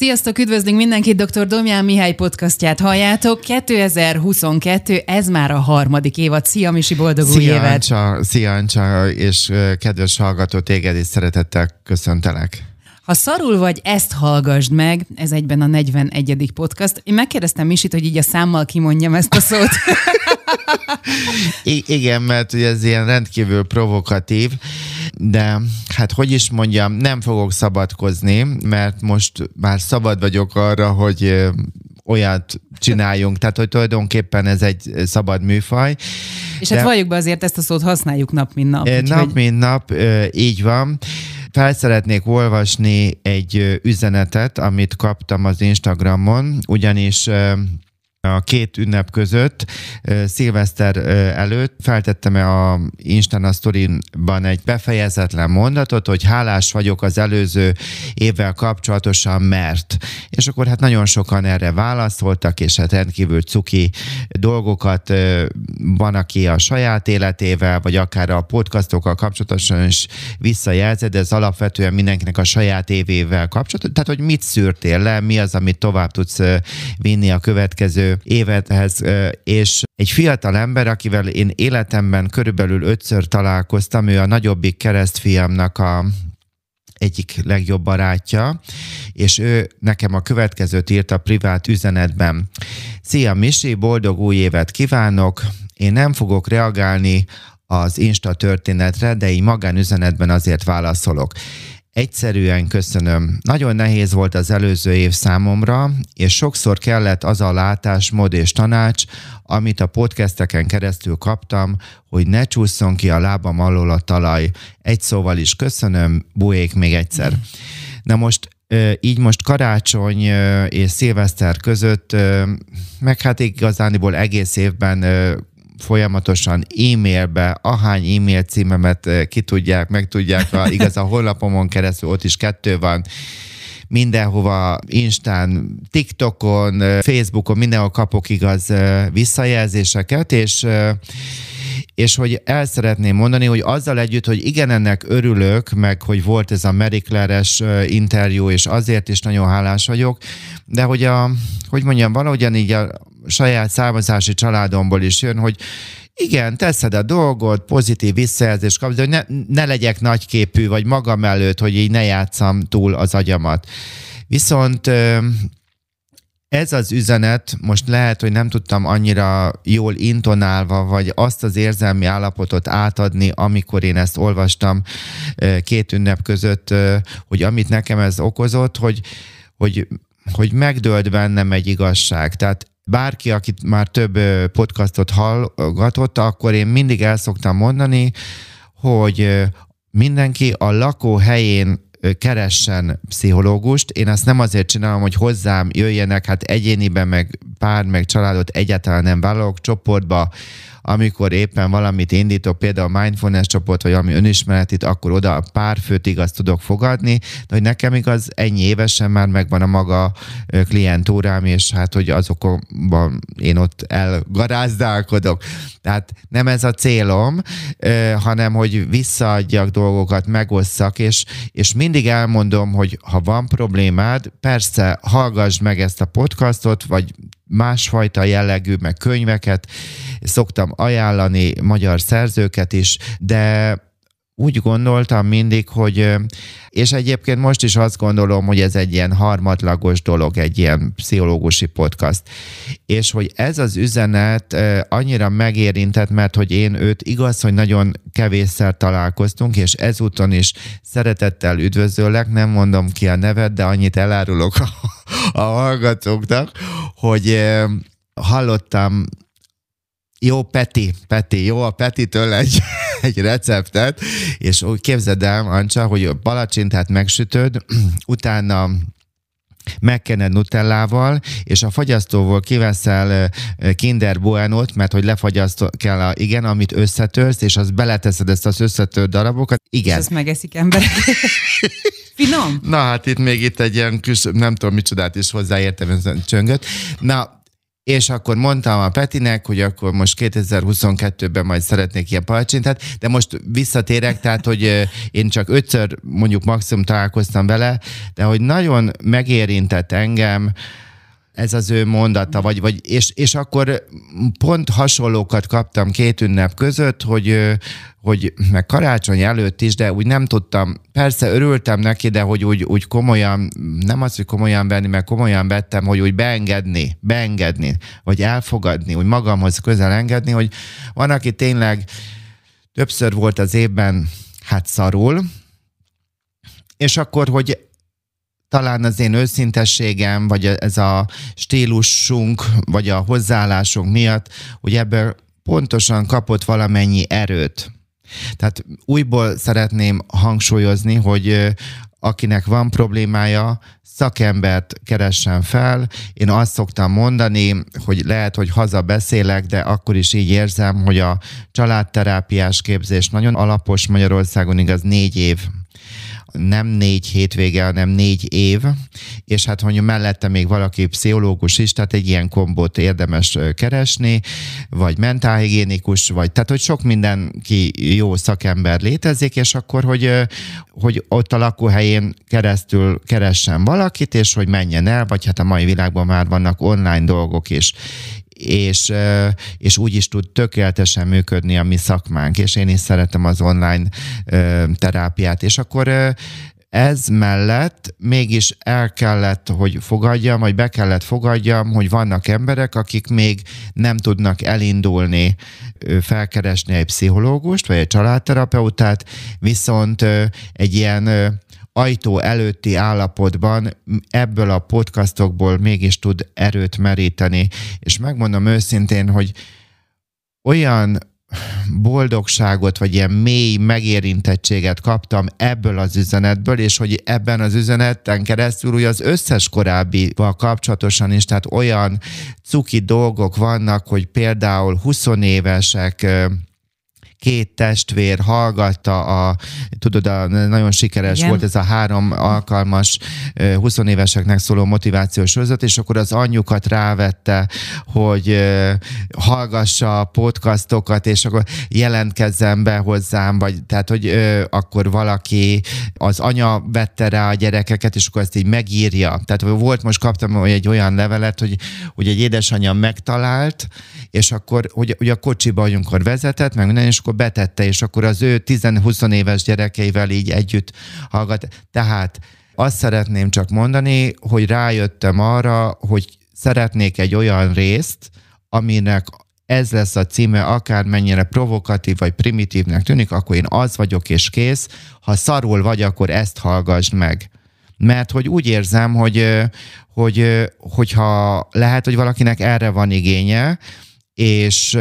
Sziasztok, üdvözlünk mindenkit, dr. Domján Mihály podcastját halljátok. 2022, ez már a harmadik évad. Szia, Misi, boldog új Szia, évet! Ancsa, szia, Ancsa, és kedves hallgató, téged is szeretettel köszöntelek. Ha szarul vagy, ezt hallgassd meg, ez egyben a 41. podcast. Én megkérdeztem Misit, hogy így a számmal kimondjam ezt a szót. I- igen, mert ugye ez ilyen rendkívül provokatív, de hát hogy is mondjam, nem fogok szabadkozni, mert most már szabad vagyok arra, hogy olyat csináljunk, tehát hogy tulajdonképpen ez egy szabad műfaj. És hát De- valljuk be azért ezt a szót használjuk nap, mint nap. Ö, úgyhogy- Nap mint nap, így van. Fel szeretnék olvasni egy üzenetet, amit kaptam az Instagramon, ugyanis a két ünnep között, szilveszter előtt feltettem a Instán a sztoriban egy befejezetlen mondatot, hogy hálás vagyok az előző évvel kapcsolatosan, mert. És akkor hát nagyon sokan erre válaszoltak, és hát rendkívül cuki dolgokat van, aki a saját életével, vagy akár a podcastokkal kapcsolatosan is visszajelzett, de ez alapvetően mindenkinek a saját évével kapcsolatos. Tehát, hogy mit szűrtél le, mi az, amit tovább tudsz vinni a következő évedhez, és egy fiatal ember, akivel én életemben körülbelül ötször találkoztam, ő a nagyobbik keresztfiamnak a egyik legjobb barátja, és ő nekem a következőt írt a privát üzenetben. Szia Misi, boldog új évet kívánok! Én nem fogok reagálni az Insta történetre, de így magánüzenetben azért válaszolok. Egyszerűen köszönöm. Nagyon nehéz volt az előző év számomra, és sokszor kellett az a látásmód és tanács, amit a podcasteken keresztül kaptam, hogy ne csúszson ki a lábam alól a talaj. Egy szóval is köszönöm, bujék még egyszer. Na most így most karácsony és szilveszter között, meg hát igazániból egész évben folyamatosan e-mailbe, ahány e-mail címemet ö, ki tudják, meg tudják, a, igaz a honlapomon keresztül, ott is kettő van, mindenhova, Instán, TikTokon, ö, Facebookon, mindenhol kapok igaz ö, visszajelzéseket, és és hogy el szeretném mondani, hogy azzal együtt, hogy igen, ennek örülök, meg hogy volt ez a ö, interjú, és azért is nagyon hálás vagyok, de hogy a, hogy mondjam, valahogyan így a saját származási családomból is jön, hogy igen, teszed a dolgot, pozitív visszajelzést kapsz, de hogy ne, ne legyek nagyképű, vagy magam előtt, hogy így ne játszam túl az agyamat. Viszont ez az üzenet, most lehet, hogy nem tudtam annyira jól intonálva, vagy azt az érzelmi állapotot átadni, amikor én ezt olvastam két ünnep között, hogy amit nekem ez okozott, hogy, hogy, hogy megdőlt bennem egy igazság. Tehát bárki, akit már több podcastot hallgatott, akkor én mindig el szoktam mondani, hogy mindenki a lakóhelyén ö, keressen pszichológust. Én azt nem azért csinálom, hogy hozzám jöjjenek, hát egyéniben, meg pár, meg családot egyáltalán nem vállalok, csoportba, amikor éppen valamit indítok, például a mindfulness csoport, vagy valami önismeretit, akkor oda pár főt igaz tudok fogadni, de hogy nekem igaz, ennyi évesen már megvan a maga klientúrám, és hát, hogy azokban én ott elgarázdálkodok. Tehát nem ez a célom, hanem hogy visszaadjak dolgokat, megosszak, és, és mindig elmondom, hogy ha van problémád, persze hallgass meg ezt a podcastot, vagy másfajta jellegű, meg könyveket. Szoktam ajánlani, magyar szerzőket is, de úgy gondoltam mindig, hogy, és egyébként most is azt gondolom, hogy ez egy ilyen harmadlagos dolog, egy ilyen pszichológusi podcast, és hogy ez az üzenet annyira megérintett, mert hogy én őt igaz, hogy nagyon kevésszer találkoztunk, és ezúton is szeretettel üdvözöllek, nem mondom ki a nevet, de annyit elárulok a, a hallgatóknak, hogy hallottam jó, Peti, Peti, jó, a Petitől egy, egy receptet, és úgy képzeld el, Ancsa, hogy a palacsintát megsütöd, utána megkened nutellával, és a fagyasztóból kiveszel Kinder Buenot, mert hogy lefagyasztó kell, a, igen, amit összetörsz, és az beleteszed ezt az összetört darabokat. Igen. És ezt megeszik emberek. Finom? Na hát itt még itt egy ilyen kis, nem tudom micsodát is hozzáértem, ez a csöngöt. Na, és akkor mondtam a Petinek, hogy akkor most 2022-ben majd szeretnék ilyen palacsintát, de most visszatérek, tehát, hogy én csak ötször mondjuk maximum találkoztam vele, de hogy nagyon megérintett engem, ez az ő mondata, vagy, vagy és, és akkor pont hasonlókat kaptam két ünnep között, hogy, hogy meg karácsony előtt is, de úgy nem tudtam, persze örültem neki, de hogy úgy, úgy komolyan, nem az, hogy komolyan venni, mert komolyan vettem, hogy úgy beengedni, beengedni, vagy elfogadni, úgy magamhoz közel engedni, hogy van, aki tényleg többször volt az évben, hát szarul, és akkor, hogy talán az én őszintességem, vagy ez a stílusunk, vagy a hozzáállásunk miatt, hogy ebből pontosan kapott valamennyi erőt. Tehát újból szeretném hangsúlyozni, hogy akinek van problémája, szakembert keressen fel. Én azt szoktam mondani, hogy lehet, hogy haza beszélek, de akkor is így érzem, hogy a családterápiás képzés nagyon alapos Magyarországon, igaz négy év nem négy hétvége, hanem négy év, és hát mondjuk mellette még valaki pszichológus is, tehát egy ilyen kombót érdemes keresni, vagy mentálhigiénikus, vagy tehát, hogy sok mindenki jó szakember létezik, és akkor, hogy, hogy ott a lakóhelyén keresztül keressen valakit, és hogy menjen el, vagy hát a mai világban már vannak online dolgok is, és, és úgy is tud tökéletesen működni a mi szakmánk, és én is szeretem az online terápiát, és akkor ez mellett mégis el kellett, hogy fogadjam, vagy be kellett fogadjam, hogy vannak emberek, akik még nem tudnak elindulni, felkeresni egy pszichológust, vagy egy családterapeutát, viszont egy ilyen ajtó előtti állapotban ebből a podcastokból mégis tud erőt meríteni. És megmondom őszintén, hogy olyan boldogságot, vagy ilyen mély megérintettséget kaptam ebből az üzenetből, és hogy ebben az üzeneten keresztül ugye az összes korábbival kapcsolatosan is, tehát olyan cuki dolgok vannak, hogy például 20 évesek két testvér hallgatta a, tudod, a, nagyon sikeres Igen. volt ez a három alkalmas 20 éveseknek szóló motivációs sorozat, és akkor az anyjukat rávette, hogy hallgassa a podcastokat, és akkor jelentkezzen be hozzám, vagy tehát, hogy akkor valaki, az anya vette rá a gyerekeket, és akkor ezt így megírja. Tehát volt, most kaptam egy olyan levelet, hogy, hogy egy édesanyja megtalált, és akkor, hogy, hogy a kocsiba, amikor vezetett, meg minden, és akkor betette, és akkor az ő 10-20 éves gyerekeivel így együtt hallgat. Tehát azt szeretném csak mondani, hogy rájöttem arra, hogy szeretnék egy olyan részt, aminek ez lesz a címe, akármennyire provokatív vagy primitívnek tűnik, akkor én az vagyok és kész. Ha szarul vagy, akkor ezt hallgassd meg. Mert hogy úgy érzem, hogy, hogy, hogyha lehet, hogy valakinek erre van igénye, és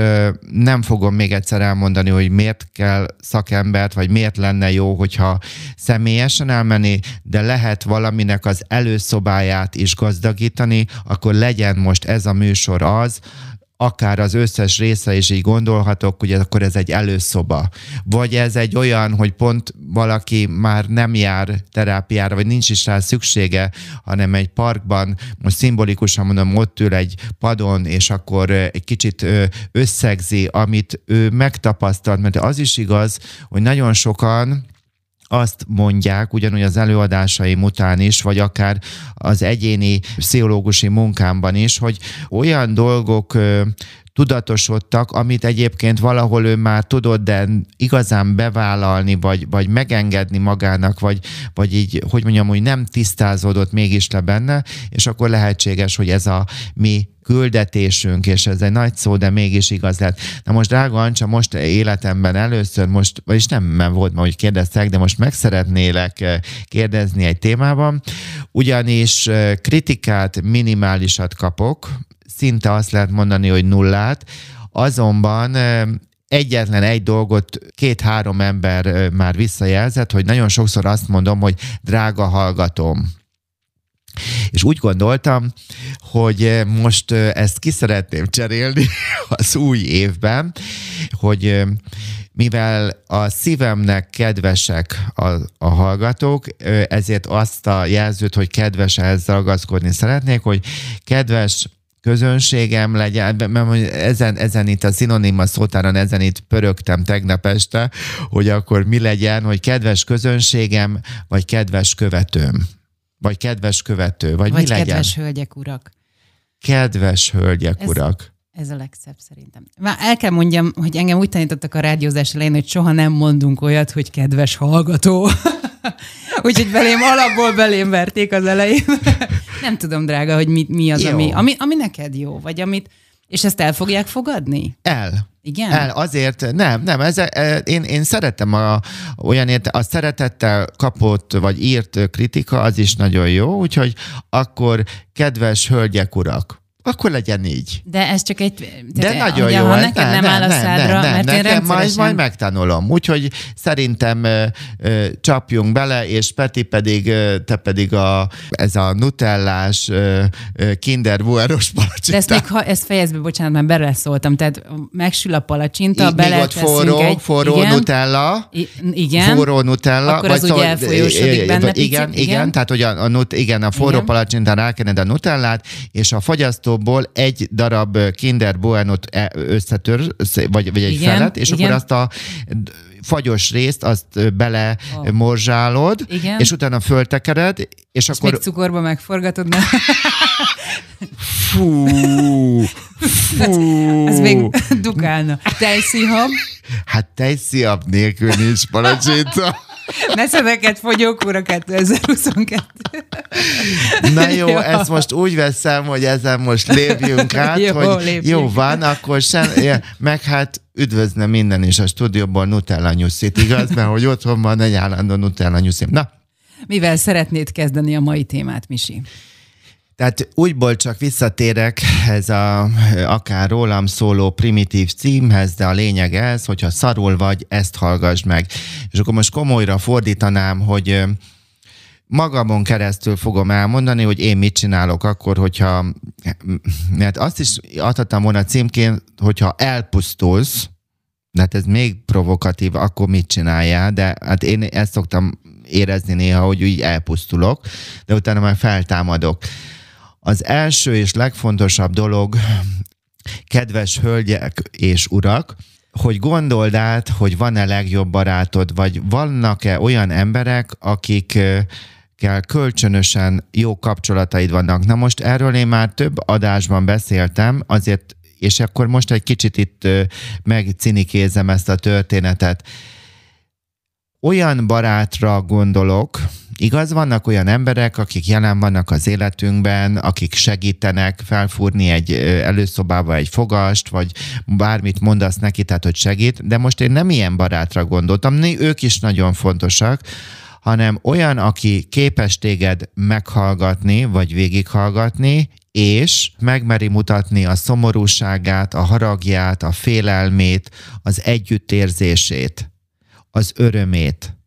nem fogom még egyszer elmondani, hogy miért kell szakembert, vagy miért lenne jó, hogyha személyesen elmenni, de lehet valaminek az előszobáját is gazdagítani, akkor legyen most ez a műsor az, akár az összes része is így gondolhatok, hogy akkor ez egy előszoba. Vagy ez egy olyan, hogy pont valaki már nem jár terápiára, vagy nincs is rá szüksége, hanem egy parkban, most szimbolikusan mondom, ott ül egy padon, és akkor egy kicsit összegzi, amit ő megtapasztalt, mert az is igaz, hogy nagyon sokan azt mondják, ugyanúgy az előadásaim után is, vagy akár az egyéni pszichológusi munkámban is, hogy olyan dolgok tudatosodtak, amit egyébként valahol ő már tudott, de igazán bevállalni, vagy, vagy megengedni magának, vagy, vagy így, hogy mondjam, hogy nem tisztázódott mégis le benne, és akkor lehetséges, hogy ez a mi küldetésünk, és ez egy nagy szó, de mégis igaz lett. Na most, drága Ancsa, most életemben először, most, vagyis nem mert volt ma, hogy kérdeztek, de most meg szeretnélek eh, kérdezni egy témában, ugyanis eh, kritikát minimálisat kapok, szinte azt lehet mondani, hogy nullát, azonban eh, egyetlen egy dolgot két-három ember már visszajelzett, hogy nagyon sokszor azt mondom, hogy drága hallgatom. És úgy gondoltam, hogy eh, most eh, ezt ki szeretném cserélni az új évben, hogy eh, mivel a szívemnek kedvesek a, a hallgatók, ezért azt a jelzőt, hogy kedves ehhez ragaszkodni szeretnék, hogy kedves közönségem legyen, mert ezen, ezen itt a szinonima szótáron, ezen itt pörögtem tegnap este, hogy akkor mi legyen, hogy kedves közönségem, vagy kedves követőm. Vagy kedves követő, vagy, vagy mi legyen? kedves hölgyek, urak. Kedves hölgyek, Ez- urak. Ez a legszebb szerintem. Már el kell mondjam, hogy engem úgy tanítottak a rádiózás elején, hogy soha nem mondunk olyat, hogy kedves hallgató. Úgyhogy belém alapból belém verték az elején. nem tudom, drága, hogy mi, mi az, Jó. ami, ami, ami neked jó, vagy amit... És ezt el fogják fogadni? El. Igen? El, azért nem, nem, ez, e, én, én szeretem a, olyan érte, a szeretettel kapott vagy írt kritika, az is nagyon jó, úgyhogy akkor kedves hölgyek, urak, akkor legyen így. De ez csak egy... De nagyon hogy jó. Ha ez neked nem, áll a szádra, mert én nekem majd, rendszeresen... majd megtanulom. Úgyhogy szerintem ö, ö, csapjunk bele, és Peti pedig, ö, te pedig a, ez a nutellás ö, ö, kinder bueros De ezt palacsinta. még, ha ezt fejezd be, bocsánat, már beleszóltam. Tehát megsül a palacsinta, Így még ott forró, egy... forró igen, nutella. I- igen. Forró nutella. Akkor az ugye elfolyósodik benne vagy- picit, igen, igen, igen. tehát hogy a, a, nut, igen, a forró Igen. palacsintán rákened a nutellát, és a fogyasztóból egy darab Kinder Buenot e- összetör, vagy, vagy egy Igen, felet, és igen. akkor azt a fagyos részt, azt bele Ó. morzsálod, Igen. és utána föltekered, és, És akkor még cukorba megforgatod, nem? fú, fú, Ez még dukálna. Tejszihab, hát tejsziap nélkül nincs palacsinta. Neszedeket fogyókúra 2022. Na jó, Jó. ezt most úgy veszem, hogy ezen most lépjünk át, Jó, hogy lépjünk. jó van, akkor sem, ja, meg hát üdvözlöm minden is a stúdióból Nutella nyuszit, igaz? Mert hogy otthon van egy állandó Nutella nyuszim. Na, Mivel szeretnéd kezdeni a mai témát, Misi? Tehát úgyból csak visszatérek ez a akár rólam szóló primitív címhez, de a lényeg ez, hogyha szarul vagy, ezt hallgass meg. És akkor most komolyra fordítanám, hogy magamon keresztül fogom elmondani, hogy én mit csinálok akkor, hogyha, mert azt is adhattam volna címként, hogyha elpusztulsz, de hát ez még provokatív, akkor mit csináljál, de hát én ezt szoktam érezni néha, hogy úgy elpusztulok, de utána már feltámadok. Az első és legfontosabb dolog, kedves hölgyek és urak, hogy gondold át, hogy van-e legjobb barátod, vagy vannak-e olyan emberek, akik kell kölcsönösen jó kapcsolataid vannak. Na most erről én már több adásban beszéltem, azért, és akkor most egy kicsit itt megcinikézem ezt a történetet. Olyan barátra gondolok, igaz, vannak olyan emberek, akik jelen vannak az életünkben, akik segítenek felfúrni egy előszobába egy fogast, vagy bármit mondasz neki, tehát hogy segít, de most én nem ilyen barátra gondoltam, ők is nagyon fontosak, hanem olyan, aki képes téged meghallgatni, vagy végighallgatni, és megmeri mutatni a szomorúságát, a haragját, a félelmét, az együttérzését, az örömét.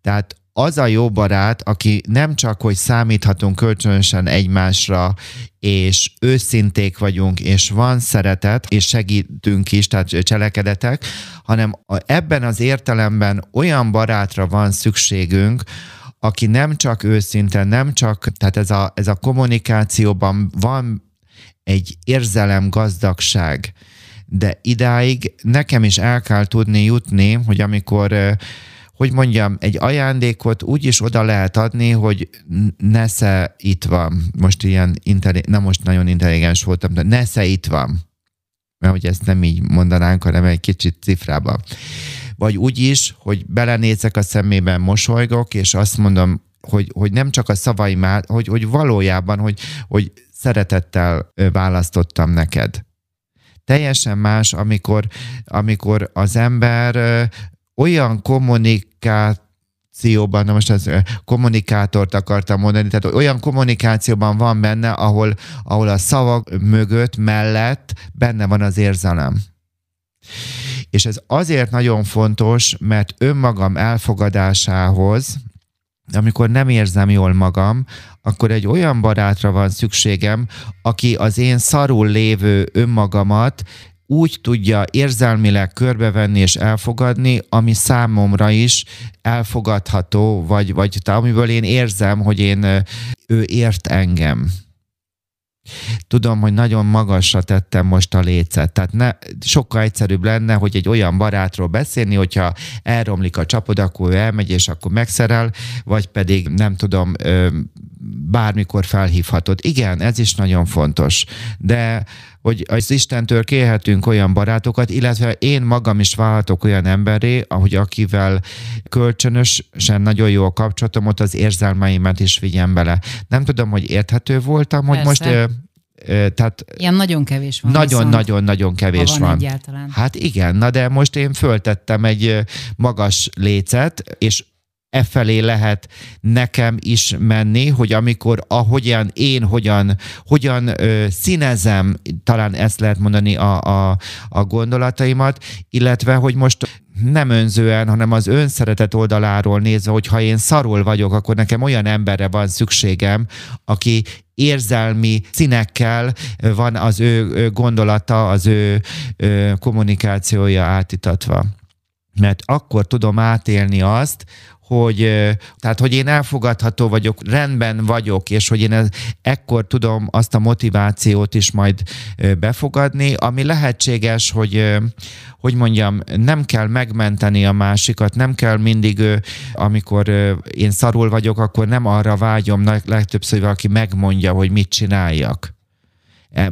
Tehát az a jó barát, aki nem csak, hogy számíthatunk kölcsönösen egymásra, és őszinték vagyunk, és van szeretet, és segítünk is, tehát cselekedetek, hanem ebben az értelemben olyan barátra van szükségünk, aki nem csak őszinte, nem csak, tehát ez a, ez a kommunikációban van egy érzelem gazdagság, de idáig nekem is el kell tudni jutni, hogy amikor hogy mondjam, egy ajándékot úgy is oda lehet adni, hogy nesze itt van. Most ilyen, intelli- na most nagyon intelligens voltam, de nesze itt van. Mert hogy ezt nem így mondanánk, hanem egy kicsit cifrába. Vagy úgy is, hogy belenézek a szemében, mosolygok, és azt mondom, hogy, hogy nem csak a szavaim, át, hogy, hogy valójában, hogy, hogy szeretettel választottam neked. Teljesen más, amikor, amikor az ember olyan kommunikációban, na most az kommunikátort akartam mondani, tehát olyan kommunikációban van benne, ahol, ahol a szavak mögött, mellett benne van az érzelem. És ez azért nagyon fontos, mert önmagam elfogadásához, amikor nem érzem jól magam, akkor egy olyan barátra van szükségem, aki az én szarul lévő önmagamat úgy tudja érzelmileg körbevenni és elfogadni, ami számomra is elfogadható, vagy, vagy amiből én érzem, hogy én, ő ért engem. tudom, hogy nagyon magasra tettem most a lécet. Tehát ne, sokkal egyszerűbb lenne, hogy egy olyan barátról beszélni, hogyha elromlik a csapod, akkor ő elmegy, és akkor megszerel, vagy pedig nem tudom, bármikor felhívhatod. Igen, ez is nagyon fontos. De hogy az Istentől kérhetünk olyan barátokat, illetve én magam is válhatok olyan emberré, ahogy akivel kölcsönösen nagyon jó a kapcsolatom, ott az érzelmeimet is vigyem bele. Nem tudom, hogy érthető voltam, Persze. hogy most tehát Ilyen nagyon kevés van. Nagyon-nagyon-nagyon kevés van. van. Egyáltalán. Hát igen, na de most én föltettem egy magas lécet, és e felé lehet nekem is menni, hogy amikor ahogyan én hogyan, hogyan ö, színezem, talán ezt lehet mondani a, a, a gondolataimat, illetve hogy most nem önzően, hanem az önszeretet oldaláról nézve, hogy ha én szarul vagyok, akkor nekem olyan emberre van szükségem, aki érzelmi színekkel van az ő gondolata, az ő kommunikációja átitatva. Mert akkor tudom átélni azt, hogy, tehát, hogy én elfogadható vagyok, rendben vagyok, és hogy én ez, ekkor tudom azt a motivációt is majd befogadni, ami lehetséges, hogy, hogy mondjam, nem kell megmenteni a másikat, nem kell mindig, amikor én szarul vagyok, akkor nem arra vágyom legtöbbször, hogy valaki megmondja, hogy mit csináljak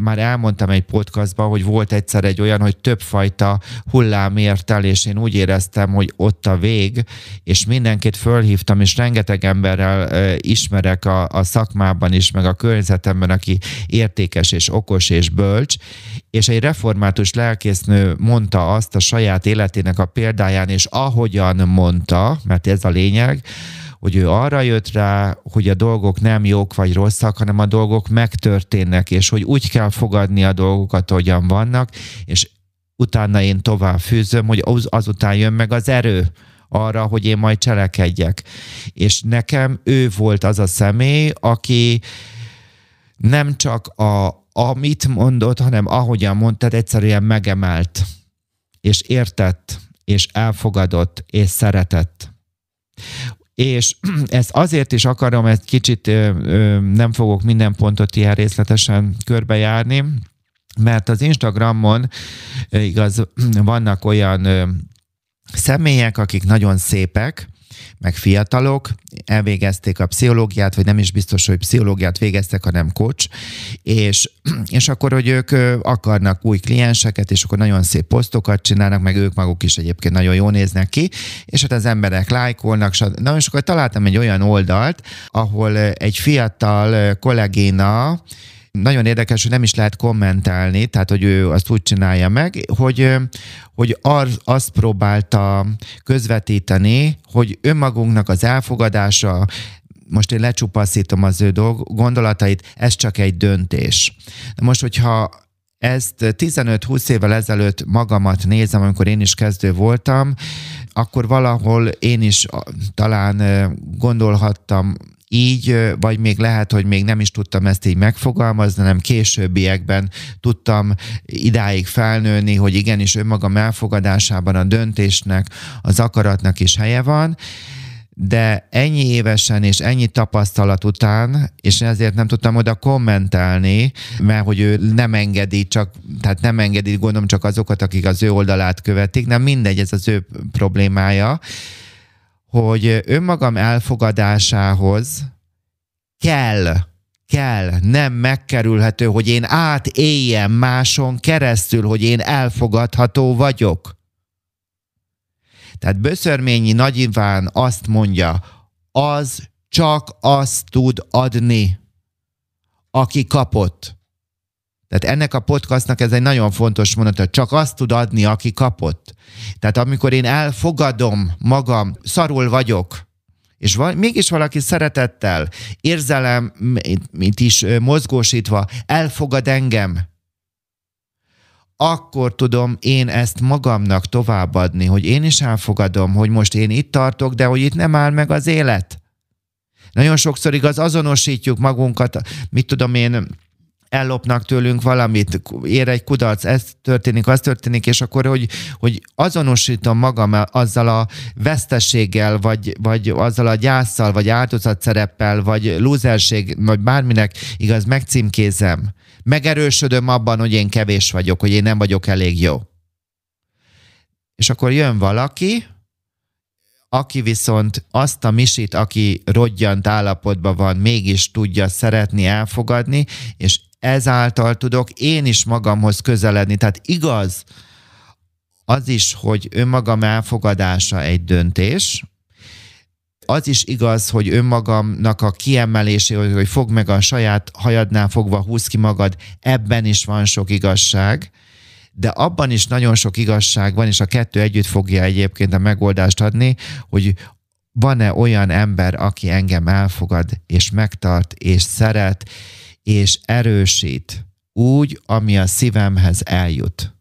már elmondtam egy podcastban, hogy volt egyszer egy olyan, hogy többfajta hullám ért el, és én úgy éreztem, hogy ott a vég, és mindenkit fölhívtam, és rengeteg emberrel e, ismerek a, a szakmában is, meg a környezetemben, aki értékes és okos és bölcs, és egy református lelkésznő mondta azt a saját életének a példáján, és ahogyan mondta, mert ez a lényeg, hogy ő arra jött rá, hogy a dolgok nem jók vagy rosszak, hanem a dolgok megtörténnek, és hogy úgy kell fogadni a dolgokat, hogyan vannak, és utána én tovább fűzöm, hogy az, azután jön meg az erő arra, hogy én majd cselekedjek. És nekem ő volt az a személy, aki nem csak a, amit mondott, hanem ahogyan mondtad, egyszerűen megemelt, és értett, és elfogadott, és szeretett. És ezt azért is akarom, egy kicsit nem fogok minden pontot ilyen részletesen körbejárni, mert az Instagramon igaz, vannak olyan személyek, akik nagyon szépek, meg fiatalok, elvégezték a pszichológiát, vagy nem is biztos, hogy pszichológiát végeztek, hanem coach, és, és akkor, hogy ők akarnak új klienseket, és akkor nagyon szép posztokat csinálnak, meg ők maguk is egyébként nagyon jól néznek ki, és hát az emberek lájkolnak, na és akkor találtam egy olyan oldalt, ahol egy fiatal kollégéna nagyon érdekes, hogy nem is lehet kommentálni, tehát hogy ő azt úgy csinálja meg, hogy, hogy az, azt próbálta közvetíteni, hogy önmagunknak az elfogadása, most én lecsupaszítom az ő dolg, gondolatait, ez csak egy döntés. De most, hogyha ezt 15-20 évvel ezelőtt magamat nézem, amikor én is kezdő voltam, akkor valahol én is talán gondolhattam így, vagy még lehet, hogy még nem is tudtam ezt így megfogalmazni, hanem későbbiekben tudtam idáig felnőni, hogy igenis önmagam elfogadásában a döntésnek, az akaratnak is helye van, de ennyi évesen és ennyi tapasztalat után, és ezért nem tudtam oda kommentálni, mert hogy ő nem engedi, csak, tehát nem engedi, gondolom csak azokat, akik az ő oldalát követik, nem mindegy, ez az ő problémája, hogy önmagam elfogadásához kell, kell, nem megkerülhető, hogy én átéljem máson keresztül, hogy én elfogadható vagyok. Tehát Böszörményi Nagy Iván azt mondja, az csak azt tud adni, aki kapott. Tehát ennek a podcastnak ez egy nagyon fontos mondat, csak azt tud adni, aki kapott. Tehát amikor én elfogadom magam, szarul vagyok, és van, mégis valaki szeretettel, érzelem, mint is mozgósítva elfogad engem, akkor tudom én ezt magamnak továbbadni, hogy én is elfogadom, hogy most én itt tartok, de hogy itt nem áll meg az élet. Nagyon sokszor igaz, azonosítjuk magunkat, mit tudom én, ellopnak tőlünk valamit, ér egy kudarc, ez történik, az történik, és akkor, hogy, hogy azonosítom magam azzal a vesztességgel, vagy, vagy azzal a gyászsal, vagy áldozatszereppel, vagy lúzerség, vagy bárminek igaz, megcímkézem. Megerősödöm abban, hogy én kevés vagyok, hogy én nem vagyok elég jó. És akkor jön valaki, aki viszont azt a misit, aki rodjant állapotban van, mégis tudja szeretni, elfogadni, és ezáltal tudok én is magamhoz közeledni. Tehát igaz, az is, hogy önmagam elfogadása egy döntés, az is igaz, hogy önmagamnak a kiemelésé, hogy fog meg a saját hajadnál fogva, húz ki magad, ebben is van sok igazság, de abban is nagyon sok igazság van, és a kettő együtt fogja egyébként a megoldást adni, hogy van-e olyan ember, aki engem elfogad, és megtart, és szeret, és erősít úgy, ami a szívemhez eljut.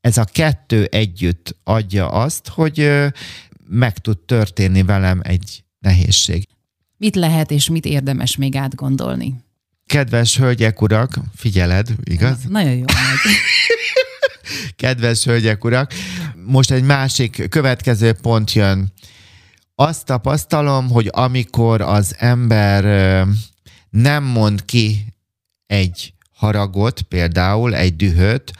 Ez a kettő együtt adja azt, hogy meg tud történni velem egy nehézség. Mit lehet és mit érdemes még átgondolni? Kedves hölgyek, urak, figyeled, igaz? Na, nagyon jó. Kedves hölgyek, urak, most egy másik következő pont jön. Azt tapasztalom, hogy amikor az ember nem mond ki egy haragot, például egy dühöt,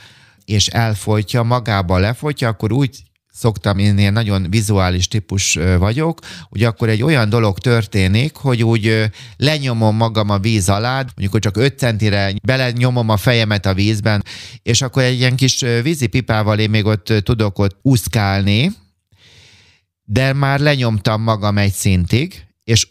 és elfolytja, magába lefolytja, akkor úgy szoktam, én ilyen nagyon vizuális típus vagyok, hogy akkor egy olyan dolog történik, hogy úgy lenyomom magam a víz alá, mondjuk, hogy csak 5 centire belenyomom a fejemet a vízben, és akkor egy ilyen kis vízi pipával én még ott tudok ott úszkálni, de már lenyomtam magam egy szintig, és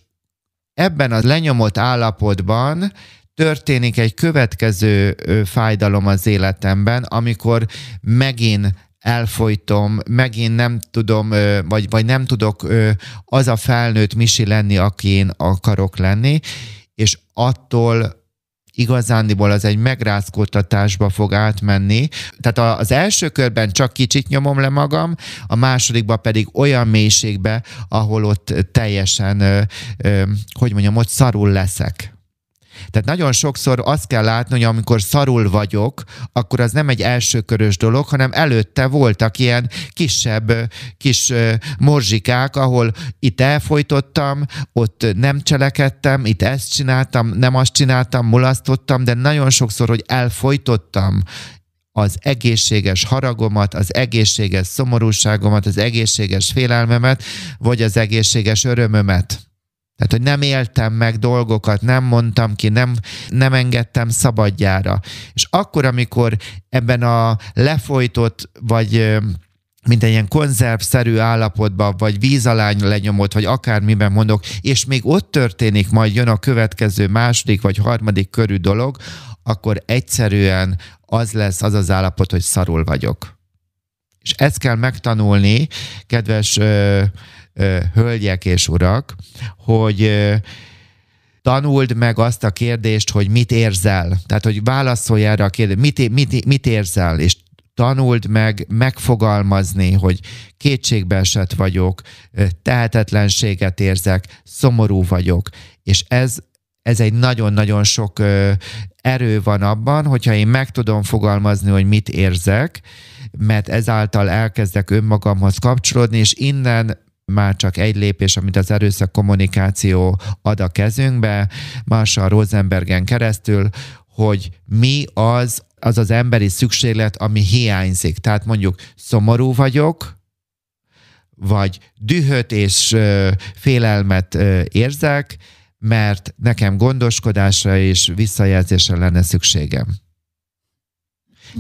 ebben a lenyomott állapotban történik egy következő fájdalom az életemben, amikor megint elfolytom, megint nem tudom, vagy, vagy nem tudok az a felnőtt misi lenni, aki én akarok lenni, és attól igazándiból az egy megrázkódtatásba fog átmenni. Tehát az első körben csak kicsit nyomom le magam, a másodikban pedig olyan mélységbe, ahol ott teljesen, hogy mondjam, ott szarul leszek. Tehát nagyon sokszor azt kell látni, hogy amikor szarul vagyok, akkor az nem egy elsőkörös dolog, hanem előtte voltak ilyen kisebb kis morzsikák, ahol itt elfolytottam, ott nem cselekedtem, itt ezt csináltam, nem azt csináltam, mulasztottam, de nagyon sokszor, hogy elfolytottam, az egészséges haragomat, az egészséges szomorúságomat, az egészséges félelmemet, vagy az egészséges örömömet. Tehát, hogy nem éltem meg dolgokat, nem mondtam ki, nem, nem engedtem szabadjára. És akkor, amikor ebben a lefolytott, vagy mint egy ilyen konzervszerű állapotban, vagy vízalány lenyomott, vagy akármiben mondok, és még ott történik, majd jön a következő második vagy harmadik körű dolog, akkor egyszerűen az lesz az az állapot, hogy szarul vagyok. És ezt kell megtanulni, kedves hölgyek és urak, hogy tanuld meg azt a kérdést, hogy mit érzel. Tehát, hogy válaszolj erre a kérdést, mit, mit, mit érzel, és tanuld meg megfogalmazni, hogy kétségbeesett vagyok, tehetetlenséget érzek, szomorú vagyok, és ez, ez egy nagyon-nagyon sok erő van abban, hogyha én meg tudom fogalmazni, hogy mit érzek, mert ezáltal elkezdek önmagamhoz kapcsolódni, és innen már csak egy lépés, amit az erőszak kommunikáció ad a kezünkbe, Marshall Rosenbergen keresztül, hogy mi az, az az emberi szükséglet, ami hiányzik. Tehát mondjuk szomorú vagyok, vagy dühöt és félelmet érzek, mert nekem gondoskodásra és visszajelzésre lenne szükségem.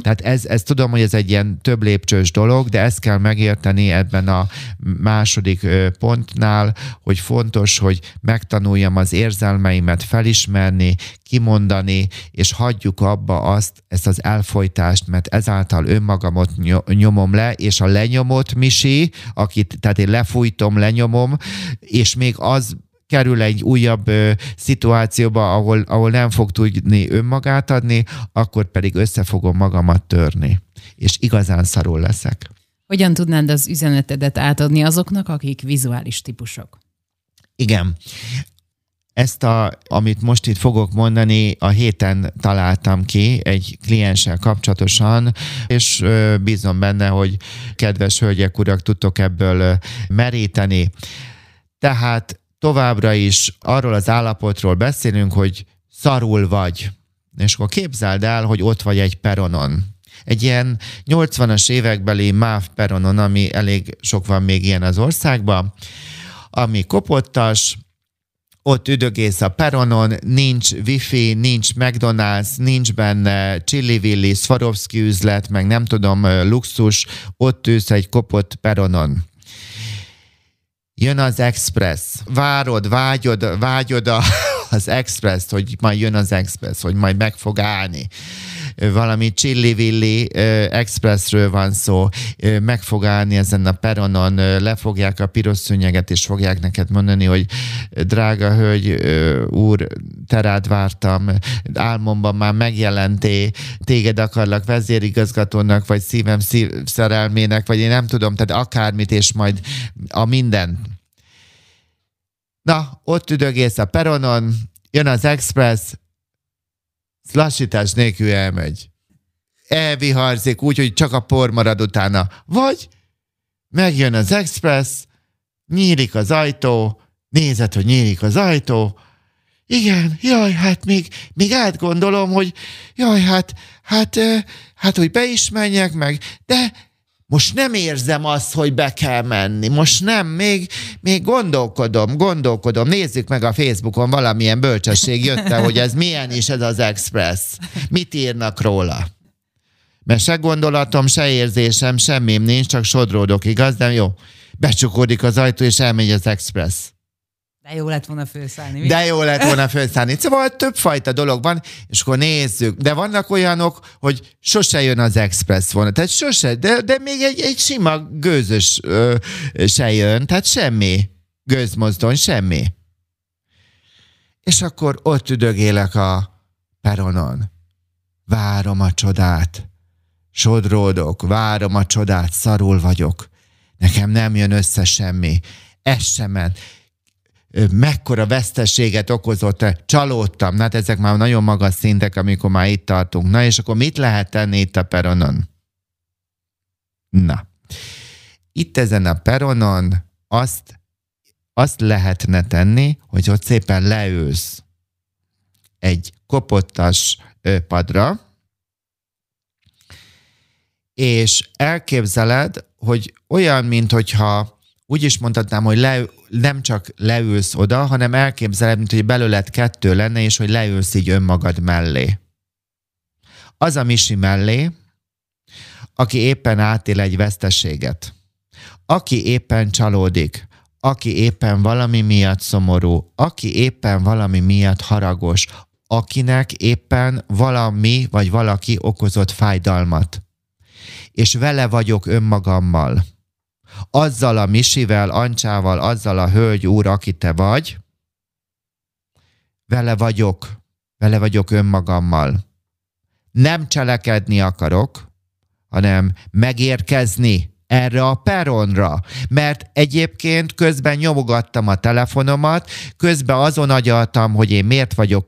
Tehát ez, ez tudom, hogy ez egy ilyen több lépcsős dolog, de ezt kell megérteni ebben a második pontnál, hogy fontos, hogy megtanuljam az érzelmeimet felismerni, kimondani, és hagyjuk abba azt, ezt az elfolytást, mert ezáltal önmagamot nyomom le, és a lenyomott misi, akit, tehát én lefújtom, lenyomom, és még az kerül egy újabb ö, szituációba, ahol, ahol nem fog tudni önmagát adni, akkor pedig össze fogom magamat törni, és igazán szarul leszek. Hogyan tudnád az üzenetedet átadni azoknak, akik vizuális típusok? Igen. ezt, a, amit most itt fogok mondani, a héten találtam ki egy klienssel kapcsolatosan, és bízom benne, hogy kedves hölgyek, urak, tudtok ebből meríteni. Tehát továbbra is arról az állapotról beszélünk, hogy szarul vagy. És akkor képzeld el, hogy ott vagy egy peronon. Egy ilyen 80-as évekbeli MÁV peronon, ami elég sok van még ilyen az országban, ami kopottas, ott üdögész a peronon, nincs wifi, nincs McDonald's, nincs benne Chili Swarovski üzlet, meg nem tudom, luxus, ott ülsz egy kopott peronon. Jön az express, várod, vágyod, vágyod a, az express hogy majd jön az express, hogy majd meg fog állni valami csillivilli expressről van szó, meg fog állni ezen a peronon, lefogják a piros szőnyeget, és fogják neked mondani, hogy drága hölgy, úr, terád vártam, álmomban már megjelenté, téged akarlak vezérigazgatónak, vagy szívem szív, szerelmének, vagy én nem tudom, tehát akármit, és majd a minden. Na, ott üdögész a peronon, jön az express, lassítás nélkül elmegy. Elviharzik úgy, hogy csak a por marad utána. Vagy megjön az express, nyílik az ajtó, nézed, hogy nyílik az ajtó, igen, jaj, hát még, még átgondolom, hogy jaj, hát, hát, hát, hogy be is menjek meg, de most nem érzem azt, hogy be kell menni. Most nem, még, még gondolkodom, gondolkodom. Nézzük meg a Facebookon, valamilyen bölcsesség jött hogy ez milyen is ez az Express. Mit írnak róla? Mert se gondolatom, se érzésem, semmim nincs, csak sodródok, igaz? De jó, becsukódik az ajtó, és elmegy az Express. De jó lett volna felszállni. Mi? De jó lett volna felszállni. Szóval többfajta dolog van, és akkor nézzük. De vannak olyanok, hogy sose jön az express volna. Tehát sose, de, de még egy, egy sima gőzös ö, se jön. Tehát semmi. Gőzmozdony, semmi. És akkor ott üdögélek a peronon. Várom a csodát. Sodródok, várom a csodát, szarul vagyok. Nekem nem jön össze semmi. Ez sem ment mekkora veszteséget okozott, csalódtam. Na, hát ezek már nagyon magas szintek, amikor már itt tartunk. Na, és akkor mit lehet tenni itt a peronon? Na, itt ezen a peronon azt, azt lehetne tenni, hogy ott szépen leülsz egy kopottas padra, és elképzeled, hogy olyan, mint hogyha úgy is mondhatnám, hogy le, nem csak leülsz oda, hanem elképzeled, mint hogy belőled kettő lenne, és hogy leülsz így önmagad mellé. Az a Misi mellé, aki éppen átél egy veszteséget, aki éppen csalódik, aki éppen valami miatt szomorú, aki éppen valami miatt haragos, akinek éppen valami vagy valaki okozott fájdalmat. És vele vagyok önmagammal azzal a Misivel, Ancsával, azzal a hölgy úr, aki te vagy, vele vagyok, vele vagyok önmagammal. Nem cselekedni akarok, hanem megérkezni erre a peronra, mert egyébként közben nyomogattam a telefonomat, közben azon agyaltam, hogy én miért vagyok,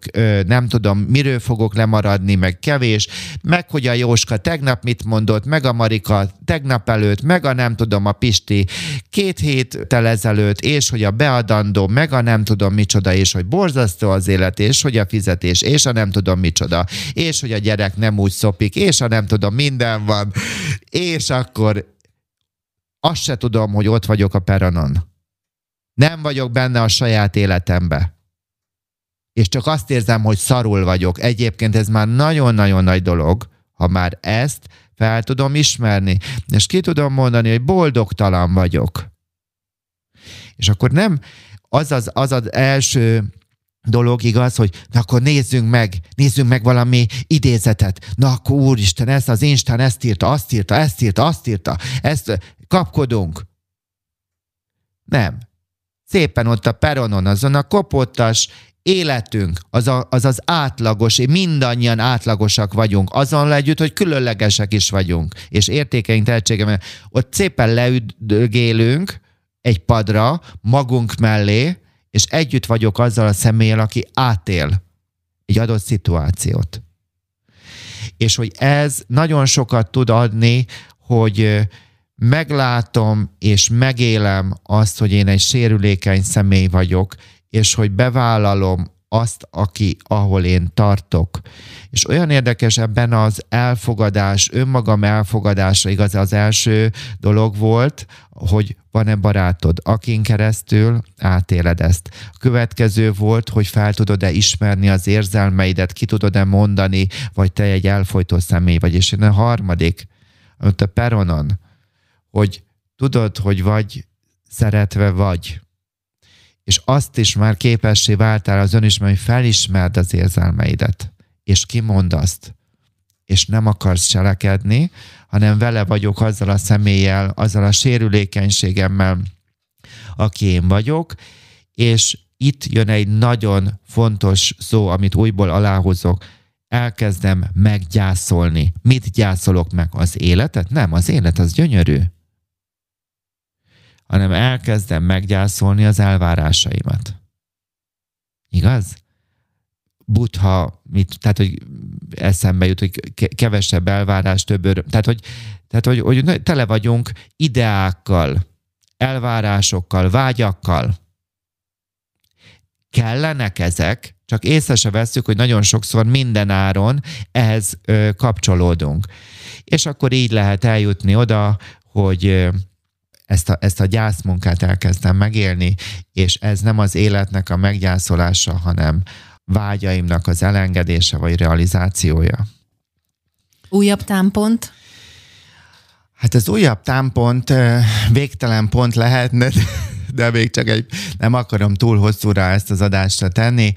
nem tudom, miről fogok lemaradni, meg kevés, meg hogy a Jóska tegnap mit mondott, meg a Marika tegnap előtt, meg a nem tudom, a Pisti két héttel ezelőtt, és hogy a beadandó, meg a nem tudom micsoda, és hogy borzasztó az élet, és hogy a fizetés, és a nem tudom micsoda, és hogy a gyerek nem úgy szopik, és a nem tudom, minden van, és akkor azt se tudom, hogy ott vagyok a peranon. Nem vagyok benne a saját életembe. És csak azt érzem, hogy szarul vagyok. Egyébként ez már nagyon-nagyon nagy dolog, ha már ezt fel tudom ismerni, és ki tudom mondani, hogy boldogtalan vagyok. És akkor nem az az, az, az első dolog, igaz, hogy na akkor nézzünk meg, nézzünk meg valami idézetet. Na akkor úristen, ez az Instán ezt írta, azt írta, ezt írta, azt írta, ezt kapkodunk. Nem. Szépen ott a peronon, azon a kopottas életünk, az, a, az az átlagos, mindannyian átlagosak vagyunk, azon együtt, hogy különlegesek is vagyunk, és értékeink, tehetségem, ott szépen leüdgélünk egy padra, magunk mellé, és együtt vagyok azzal a személlyel, aki átél egy adott szituációt. És hogy ez nagyon sokat tud adni, hogy meglátom és megélem azt, hogy én egy sérülékeny személy vagyok, és hogy bevállalom azt, aki, ahol én tartok. És olyan érdekes ebben az elfogadás, önmagam elfogadása, igaz, az első dolog volt, hogy van-e barátod, akin keresztül átéled ezt. A következő volt, hogy fel tudod-e ismerni az érzelmeidet, ki tudod-e mondani, vagy te egy elfolytó személy vagy. És én a harmadik, ott a peronon, hogy tudod, hogy vagy szeretve vagy és azt is már képessé váltál az önismer, hogy felismerd az érzelmeidet, és kimond azt, és nem akarsz cselekedni, hanem vele vagyok azzal a személlyel, azzal a sérülékenységemmel, aki én vagyok, és itt jön egy nagyon fontos szó, amit újból aláhozok, elkezdem meggyászolni. Mit gyászolok meg? Az életet? Nem, az élet az gyönyörű hanem elkezdem meggyászolni az elvárásaimat. Igaz? Butha, mit, tehát, hogy eszembe jut, hogy kevesebb elvárás, több öröm. Tehát, hogy, tehát hogy, hogy tele vagyunk ideákkal, elvárásokkal, vágyakkal. Kellenek ezek, csak észre se veszük, hogy nagyon sokszor minden áron ehhez ö, kapcsolódunk. És akkor így lehet eljutni oda, hogy ezt a, ezt a gyászmunkát elkezdtem megélni, és ez nem az életnek a meggyászolása, hanem vágyaimnak az elengedése vagy realizációja. Újabb támpont? Hát az újabb támpont végtelen pont lehetne, de még csak egy, nem akarom túl hosszúra ezt az adásra tenni.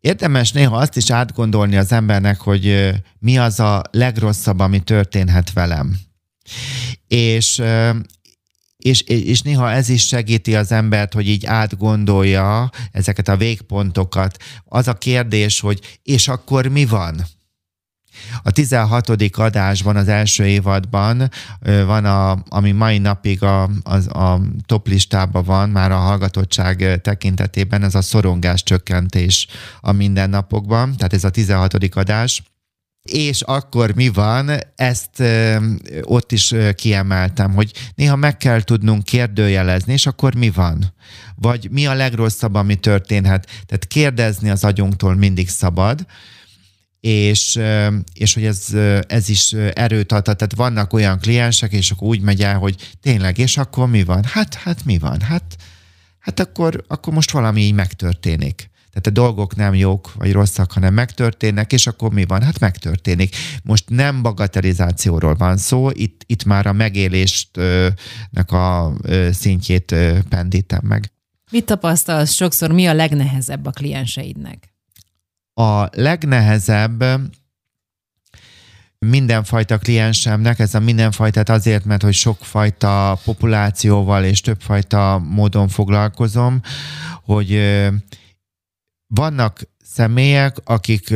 Érdemes néha azt is átgondolni az embernek, hogy mi az a legrosszabb, ami történhet velem. És és, és néha ez is segíti az embert, hogy így átgondolja ezeket a végpontokat. Az a kérdés, hogy és akkor mi van? A 16. adásban, az első évadban van, a, ami mai napig a, a, a top listában van, már a hallgatottság tekintetében, ez a szorongás csökkentés a mindennapokban, tehát ez a 16. adás és akkor mi van, ezt ö, ott is ö, kiemeltem, hogy néha meg kell tudnunk kérdőjelezni, és akkor mi van? Vagy mi a legrosszabb, ami történhet? Tehát kérdezni az agyunktól mindig szabad, és, és hogy ez, ez is erőt ad. Tehát vannak olyan kliensek, és akkor úgy megy el, hogy tényleg, és akkor mi van? Hát, hát mi van? Hát, hát akkor, akkor most valami így megtörténik. Tehát a dolgok nem jók vagy rosszak, hanem megtörténnek, és akkor mi van? Hát megtörténik. Most nem bagatelizációról van szó, itt, itt már a megélésnek a szintjét pendítem meg. Mit tapasztalsz sokszor, mi a legnehezebb a klienseidnek? A legnehezebb mindenfajta kliensemnek, ez a mindenfajtát azért, mert hogy sokfajta populációval és többfajta módon foglalkozom, hogy vannak személyek, akik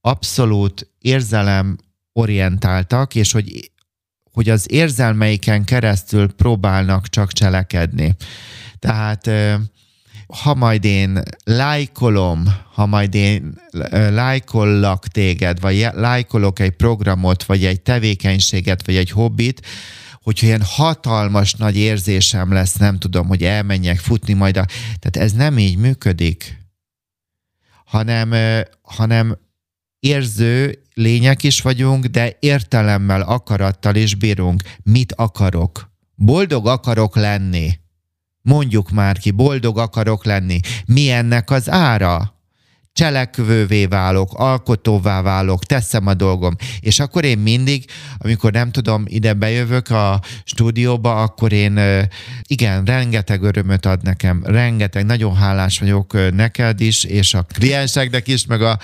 abszolút érzelem orientáltak, és hogy, hogy az érzelmeiken keresztül próbálnak csak cselekedni. Tehát ha majd én lájkolom, ha majd én lájkollak téged, vagy lájkolok egy programot, vagy egy tevékenységet, vagy egy hobbit, hogyha ilyen hatalmas nagy érzésem lesz, nem tudom, hogy elmenjek futni majd. A... Tehát ez nem így működik hanem, hanem érző lények is vagyunk, de értelemmel, akarattal is bírunk. Mit akarok? Boldog akarok lenni. Mondjuk már ki, boldog akarok lenni. Mi ennek az ára? Cselekvővé válok, alkotóvá válok, teszem a dolgom. És akkor én mindig, amikor nem tudom, ide bejövök a stúdióba, akkor én igen, rengeteg örömöt ad nekem, rengeteg, nagyon hálás vagyok neked is, és a klienseknek is, meg a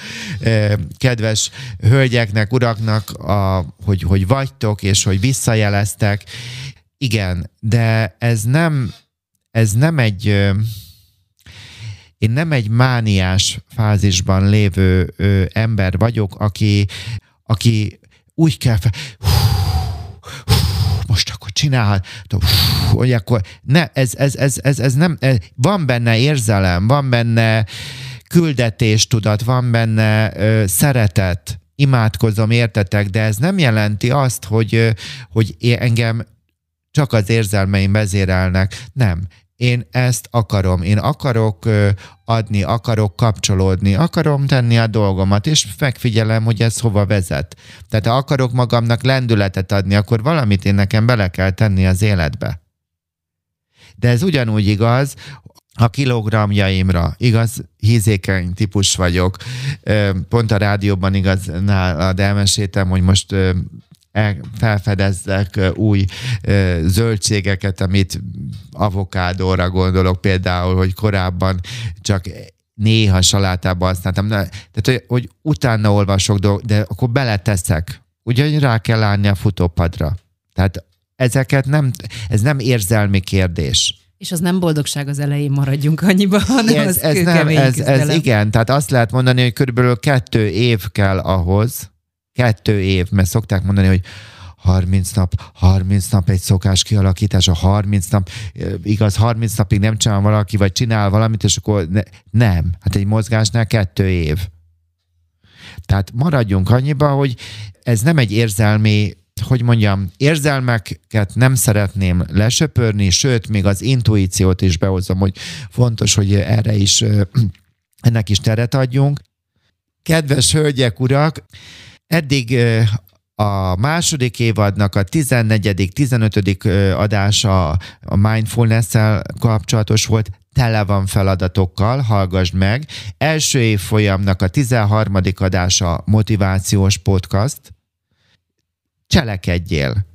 kedves hölgyeknek, uraknak, a, hogy, hogy vagytok, és hogy visszajeleztek. Igen, de ez nem, ez nem egy én nem egy mániás fázisban lévő ö, ember vagyok, aki, aki úgy kell fel, hú, hú, most akkor csinálhat, hogy akkor ne, ez, ez, ez, ez, ez nem, ez, van benne érzelem, van benne küldetéstudat, van benne ö, szeretet, imádkozom, értetek, de ez nem jelenti azt, hogy, hogy engem csak az érzelmeim vezérelnek. Nem. Én ezt akarom. Én akarok adni, akarok kapcsolódni, akarom tenni a dolgomat, és megfigyelem, hogy ez hova vezet. Tehát ha akarok magamnak lendületet adni, akkor valamit én nekem bele kell tenni az életbe. De ez ugyanúgy igaz, a kilogramjaimra, igaz, hízékeny típus vagyok. Pont a rádióban igaz nálad elmeséltem, hogy most felfedezzek új zöldségeket, amit avokádóra gondolok például, hogy korábban csak néha salátában használtam. Tehát, hogy, hogy utána olvasok dolgok, de akkor beleteszek. Ugye, rá kell állni a futópadra. Tehát ezeket nem, ez nem érzelmi kérdés. És az nem boldogság az elején maradjunk annyiba, hanem ez, az ez, nem, ez, ez igen, tehát azt lehet mondani, hogy körülbelül kettő év kell ahhoz, kettő év, mert szokták mondani, hogy 30 nap, 30 nap egy szokás kialakítása, 30 nap, igaz, 30 napig nem csinál valaki, vagy csinál valamit, és akkor ne, nem. Hát egy mozgásnál kettő év. Tehát maradjunk annyiba, hogy ez nem egy érzelmi hogy mondjam, érzelmeket nem szeretném lesöpörni, sőt, még az intuíciót is behozom, hogy fontos, hogy erre is, ennek is teret adjunk. Kedves hölgyek, urak, eddig a második évadnak a 14. 15. adása a mindfulness-el kapcsolatos volt, tele van feladatokkal, hallgassd meg. Első évfolyamnak a 13. adása motivációs podcast, cselekedjél.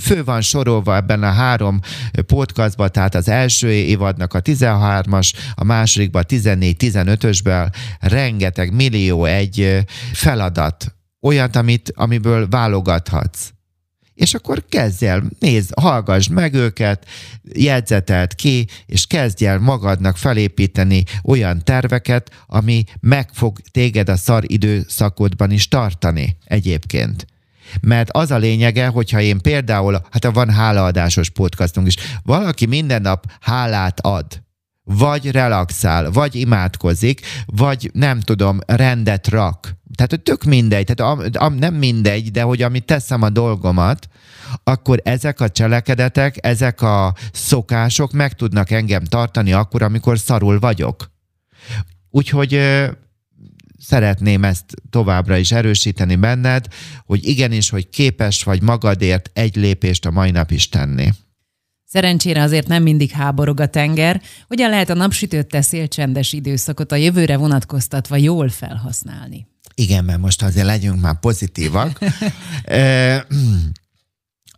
Fő van sorolva ebben a három podcastban, tehát az első évadnak a 13-as, a másodikban a 14-15-ösben rengeteg millió egy feladat, olyat, amit, amiből válogathatsz. És akkor kezdj el, nézd, hallgass meg őket, jegyzetelt ki, és kezdj el magadnak felépíteni olyan terveket, ami meg fog téged a szar időszakodban is tartani egyébként. Mert az a lényege, hogyha én például, hát van hálaadásos podcastunk is, valaki minden nap hálát ad, vagy relaxál, vagy imádkozik, vagy nem tudom, rendet rak. Tehát, hogy tök mindegy, tehát am, am, nem mindegy, de hogy amit teszem a dolgomat, akkor ezek a cselekedetek, ezek a szokások meg tudnak engem tartani akkor, amikor szarul vagyok. Úgyhogy szeretném ezt továbbra is erősíteni benned, hogy igenis, hogy képes vagy magadért egy lépést a mai nap is tenni. Szerencsére azért nem mindig háborog a tenger. Hogyan lehet a napsütött szélcsendes időszakot a jövőre vonatkoztatva jól felhasználni? Igen, mert most azért legyünk már pozitívak.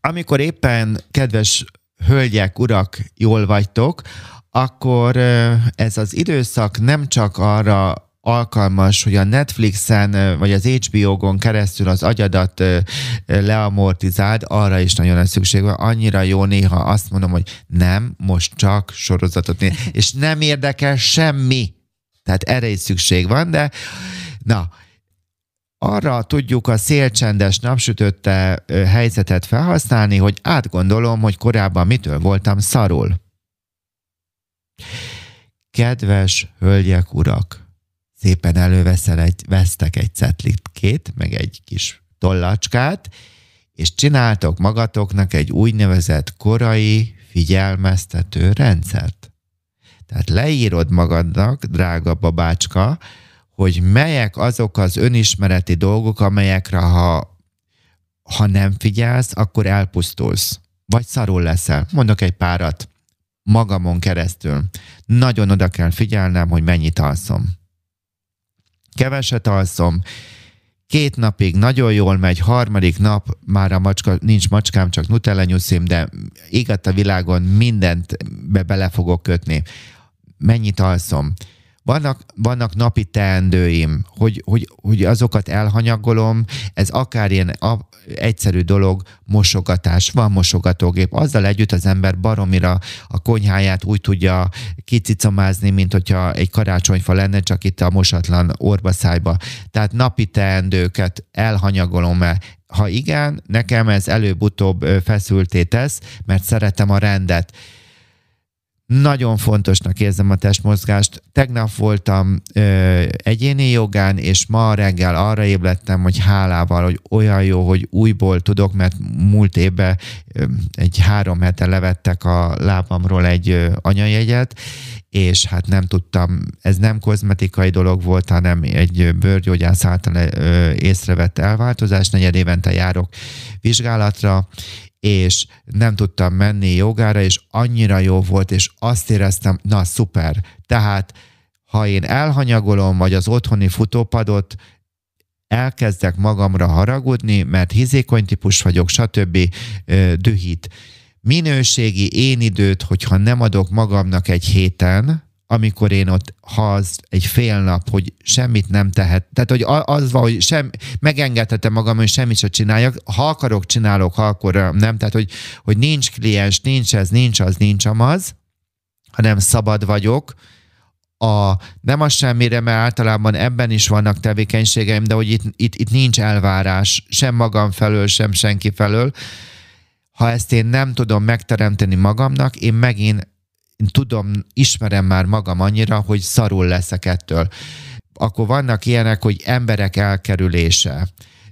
Amikor éppen, kedves hölgyek, urak, jól vagytok, akkor ez az időszak nem csak arra alkalmas, hogy a Netflixen vagy az HBO-gon keresztül az agyadat leamortizáld, arra is nagyon lesz szükség van. Annyira jó néha azt mondom, hogy nem, most csak sorozatot néz. És nem érdekel semmi. Tehát erre is szükség van, de na, arra tudjuk a szélcsendes napsütötte helyzetet felhasználni, hogy átgondolom, hogy korábban mitől voltam szarul. Kedves hölgyek, urak! szépen előveszel egy, vesztek egy cetlikét, meg egy kis tollacskát, és csináltok magatoknak egy úgynevezett korai figyelmeztető rendszert. Tehát leírod magadnak, drága babácska, hogy melyek azok az önismereti dolgok, amelyekre ha, ha nem figyelsz, akkor elpusztulsz. Vagy szarul leszel. Mondok egy párat magamon keresztül. Nagyon oda kell figyelnem, hogy mennyit alszom keveset alszom, két napig nagyon jól megy, harmadik nap már a macska, nincs macskám, csak nutella nyuszim, de igaz a világon mindent be bele fogok kötni. Mennyit alszom? Vannak, vannak napi teendőim, hogy, hogy, hogy azokat elhanyagolom, ez akár ilyen a, egyszerű dolog, mosogatás, van mosogatógép, azzal együtt az ember baromira a konyháját úgy tudja kicicomázni, mint hogyha egy karácsonyfa lenne, csak itt a mosatlan orba szájba. Tehát napi teendőket elhanyagolom el, Ha igen, nekem ez előbb-utóbb feszülté tesz, mert szeretem a rendet. Nagyon fontosnak érzem a testmozgást. Tegnap voltam ö, egyéni jogán, és ma reggel arra ébredtem, hogy hálával, hogy olyan jó, hogy újból tudok, mert múlt évben ö, egy három hete levettek a lábamról egy ö, anyajegyet, és hát nem tudtam, ez nem kozmetikai dolog volt, hanem egy bőrgyógyász által észrevett elváltozás. Negyed évente járok vizsgálatra, és nem tudtam menni jogára, és annyira jó volt, és azt éreztem, na szuper. Tehát, ha én elhanyagolom, vagy az otthoni futópadot, elkezdek magamra haragudni, mert hizékony típus vagyok, stb. dühít. Minőségi én időt, hogyha nem adok magamnak egy héten, amikor én ott, ha az egy fél nap, hogy semmit nem tehet, tehát hogy az van, hogy sem, megengedhetem magam, hogy semmit sem csináljak, ha akarok, csinálok, ha akkor nem, tehát hogy, hogy nincs kliens, nincs ez, nincs az, nincs amaz, hanem szabad vagyok, a, nem a semmire, mert általában ebben is vannak tevékenységeim, de hogy itt, itt, itt nincs elvárás sem magam felől, sem senki felől. Ha ezt én nem tudom megteremteni magamnak, én megint tudom, ismerem már magam annyira, hogy szarul leszek ettől. Akkor vannak ilyenek, hogy emberek elkerülése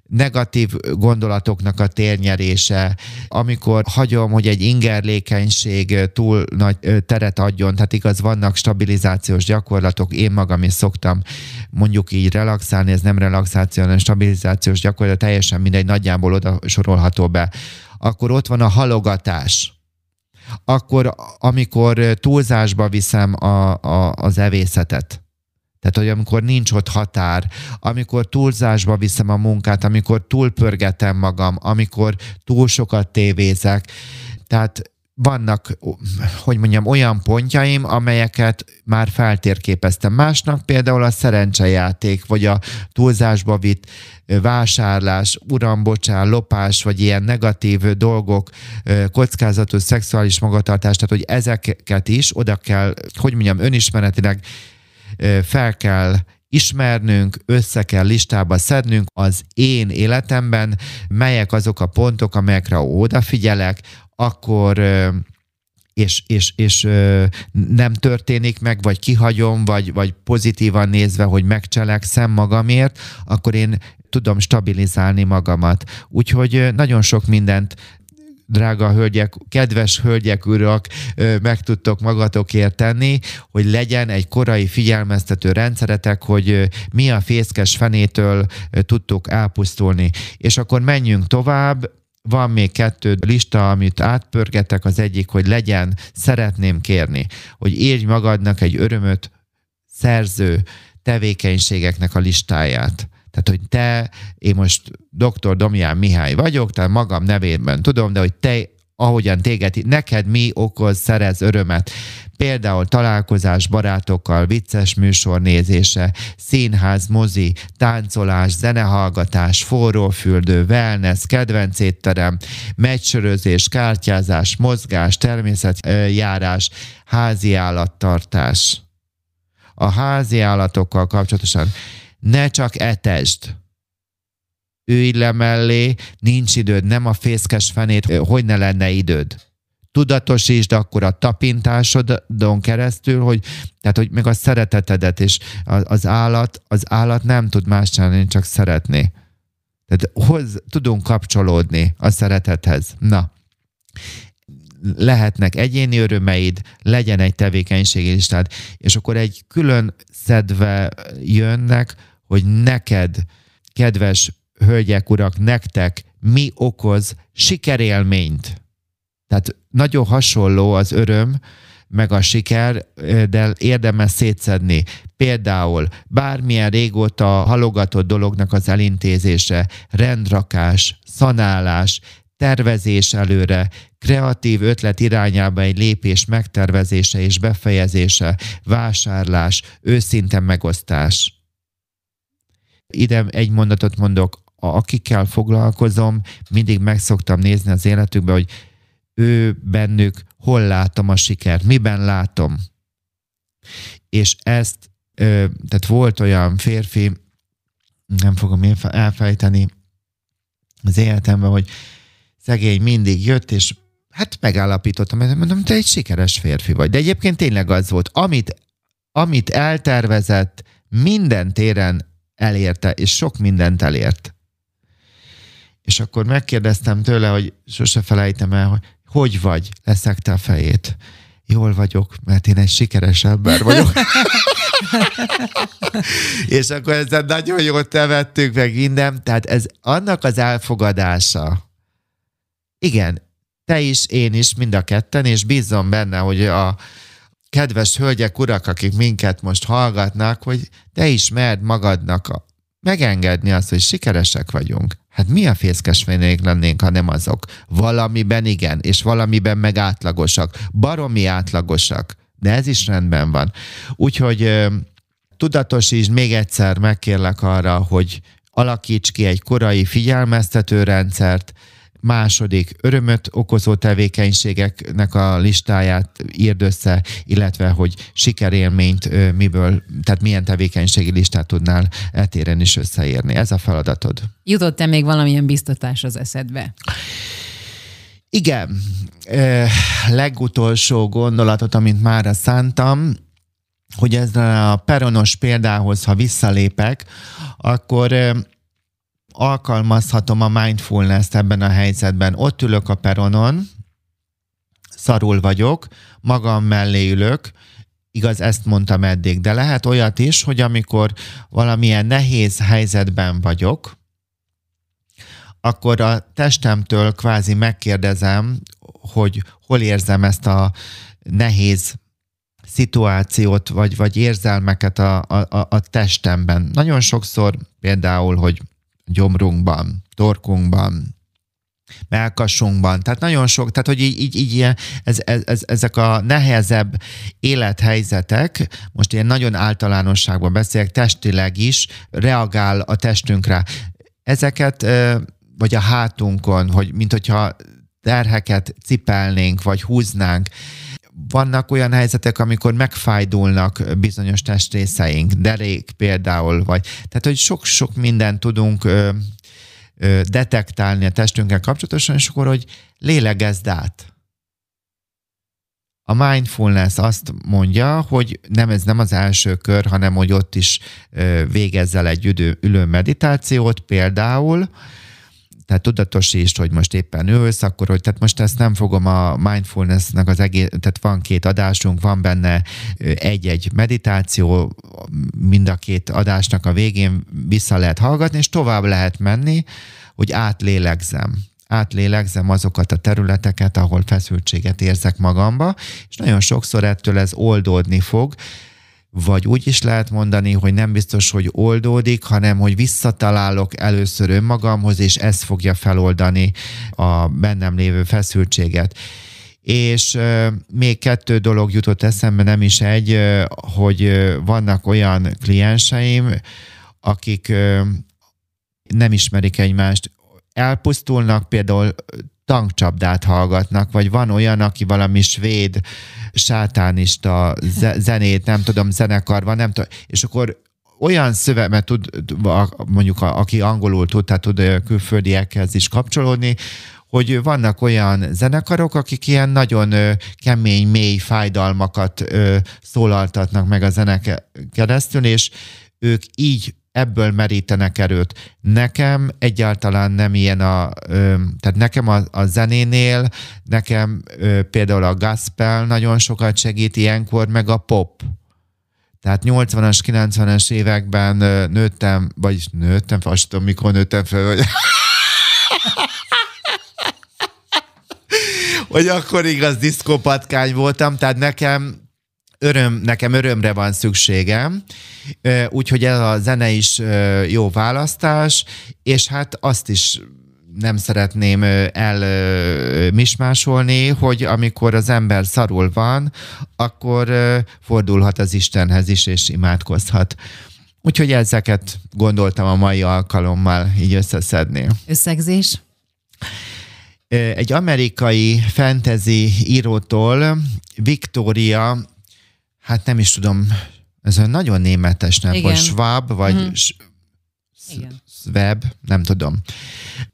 negatív gondolatoknak a térnyerése, amikor hagyom, hogy egy ingerlékenység túl nagy teret adjon, tehát igaz, vannak stabilizációs gyakorlatok, én magam is szoktam mondjuk így relaxálni, ez nem relaxáció, hanem stabilizációs gyakorlat, teljesen mindegy, nagyjából oda sorolható be. Akkor ott van a halogatás akkor amikor túlzásba viszem a, a, az evészetet, tehát, hogy amikor nincs ott határ, amikor túlzásba viszem a munkát, amikor túlpörgetem magam, amikor túl sokat tévézek. Tehát vannak, hogy mondjam, olyan pontjaim, amelyeket már feltérképeztem. Másnak például a szerencsejáték, vagy a túlzásba vitt vásárlás, uram, bocsán, lopás, vagy ilyen negatív dolgok, kockázatos szexuális magatartás, tehát hogy ezeket is oda kell, hogy mondjam, önismeretileg fel kell ismernünk, össze kell listába szednünk az én életemben, melyek azok a pontok, amelyekre odafigyelek, akkor és, és, és nem történik meg, vagy kihagyom, vagy, vagy pozitívan nézve, hogy megcselekszem magamért, akkor én tudom stabilizálni magamat. Úgyhogy nagyon sok mindent drága hölgyek, kedves hölgyek, urak, meg tudtok magatokért tenni, hogy legyen egy korai figyelmeztető rendszeretek, hogy mi a fészkes fenétől tudtuk elpusztulni. És akkor menjünk tovább, van még kettő lista, amit átpörgetek, az egyik, hogy legyen, szeretném kérni, hogy írj magadnak egy örömöt szerző tevékenységeknek a listáját. Tehát, hogy te, én most dr. Domján Mihály vagyok, tehát magam nevében tudom, de hogy te, ahogyan téged, neked mi okoz, szerez örömet. Például találkozás barátokkal, vicces műsor nézése, színház, mozi, táncolás, zenehallgatás, forrófürdő, wellness, kedvenc étterem, meccsörözés, kártyázás, mozgás, természetjárás, házi állattartás. A házi állatokkal kapcsolatosan ne csak etesd. Ülj le mellé, nincs időd, nem a fészkes fenét, hogy ne lenne időd. Tudatosítsd akkor a tapintásodon keresztül, hogy, tehát, hogy meg a szeretetedet, és az, állat, az állat nem tud más csinálni, csak szeretni. Tehát hoz, tudunk kapcsolódni a szeretethez. Na, lehetnek egyéni örömeid, legyen egy tevékenységi listád, és akkor egy külön szedve jönnek, hogy neked, kedves hölgyek, urak, nektek mi okoz sikerélményt. Tehát nagyon hasonló az öröm, meg a siker, de érdemes szétszedni. Például bármilyen régóta halogatott dolognak az elintézése, rendrakás, szanálás, tervezés előre, kreatív ötlet irányába egy lépés megtervezése és befejezése, vásárlás, őszinte megosztás ide egy mondatot mondok, akikkel foglalkozom, mindig meg szoktam nézni az életükbe, hogy ő bennük hol látom a sikert, miben látom. És ezt, tehát volt olyan férfi, nem fogom én elfejteni, az életemben, hogy szegény mindig jött, és hát megállapítottam, hogy mondom, te egy sikeres férfi vagy. De egyébként tényleg az volt, amit, amit eltervezett, minden téren elérte, és sok mindent elért. És akkor megkérdeztem tőle, hogy sose felejtem el, hogy hogy vagy, leszekte a fejét. Jól vagyok, mert én egy sikeres ember vagyok. és akkor ezzel nagyon jól tevettük meg minden. Tehát ez annak az elfogadása. Igen, te is, én is, mind a ketten, és bízom benne, hogy a kedves hölgyek, urak, akik minket most hallgatnak, hogy te is merd magadnak a, megengedni azt, hogy sikeresek vagyunk. Hát mi a fészkesfénék lennénk, ha nem azok? Valamiben igen, és valamiben meg átlagosak. Baromi átlagosak. De ez is rendben van. Úgyhogy tudatosítsd, még egyszer megkérlek arra, hogy alakíts ki egy korai figyelmeztető rendszert, második örömöt okozó tevékenységeknek a listáját írd össze, illetve hogy sikerélményt miből, tehát milyen tevékenységi listát tudnál etéren is összeírni. Ez a feladatod. Jutott-e még valamilyen biztatás az eszedbe? Igen. Legutolsó gondolatot, amit már szántam, hogy ezzel a peronos példához, ha visszalépek, akkor alkalmazhatom a mindfulness-t ebben a helyzetben. Ott ülök a peronon, szarul vagyok, magam mellé ülök, igaz, ezt mondtam eddig, de lehet olyat is, hogy amikor valamilyen nehéz helyzetben vagyok, akkor a testemtől kvázi megkérdezem, hogy hol érzem ezt a nehéz szituációt, vagy, vagy érzelmeket a, a, a testemben. Nagyon sokszor például, hogy gyomrunkban, torkunkban, melkasunkban. Tehát nagyon sok, tehát hogy így, így, így ilyen, ez, ez, ez, ezek a nehezebb élethelyzetek, most ilyen nagyon általánosságban beszélek, testileg is reagál a testünkre. Ezeket, vagy a hátunkon, hogy mint hogyha terheket cipelnénk, vagy húznánk, vannak olyan helyzetek, amikor megfájdulnak bizonyos testrészeink, derék például, vagy tehát, hogy sok-sok mindent tudunk ö, ö, detektálni a testünkkel kapcsolatosan, és akkor, hogy lélegezd át. A mindfulness azt mondja, hogy nem ez nem az első kör, hanem hogy ott is végezzel egy ülő meditációt például, tehát tudatosítsd, hogy most éppen ülsz, akkor, hogy tehát most ezt nem fogom a mindfulnessnek az egész, tehát van két adásunk, van benne egy-egy meditáció, mind a két adásnak a végén vissza lehet hallgatni, és tovább lehet menni, hogy átlélegzem átlélegzem azokat a területeket, ahol feszültséget érzek magamba, és nagyon sokszor ettől ez oldódni fog, vagy úgy is lehet mondani, hogy nem biztos, hogy oldódik, hanem hogy visszatalálok először önmagamhoz, és ez fogja feloldani a bennem lévő feszültséget. És még kettő dolog jutott eszembe, nem is egy, hogy vannak olyan klienseim, akik nem ismerik egymást, elpusztulnak, például tankcsapdát hallgatnak, vagy van olyan, aki valami svéd sátánista zenét, nem tudom, zenekar van, nem tudom, és akkor olyan szöveget tud, mondjuk a, aki angolul tud, tehát tud külföldiekhez is kapcsolódni, hogy vannak olyan zenekarok, akik ilyen nagyon ö, kemény, mély fájdalmakat ö, szólaltatnak meg a zenek keresztül, és ők így ebből merítenek erőt. Nekem egyáltalán nem ilyen a, tehát nekem a, a zenénél, nekem például a gospel nagyon sokat segít ilyenkor, meg a pop. Tehát 80-as, 90-es években nőttem, vagyis nőttem, azt tudom, mikor nőttem fel, vagy... hogy akkor igaz diszkópatkány voltam, tehát nekem öröm, nekem örömre van szükségem, úgyhogy ez a zene is jó választás, és hát azt is nem szeretném elmismásolni, hogy amikor az ember szarul van, akkor fordulhat az Istenhez is, és imádkozhat. Úgyhogy ezeket gondoltam a mai alkalommal így összeszedni. Összegzés? Egy amerikai fantasy írótól Victoria hát nem is tudom, ez olyan nagyon németes nem, vagy Schwab, vagy mm. web, nem tudom.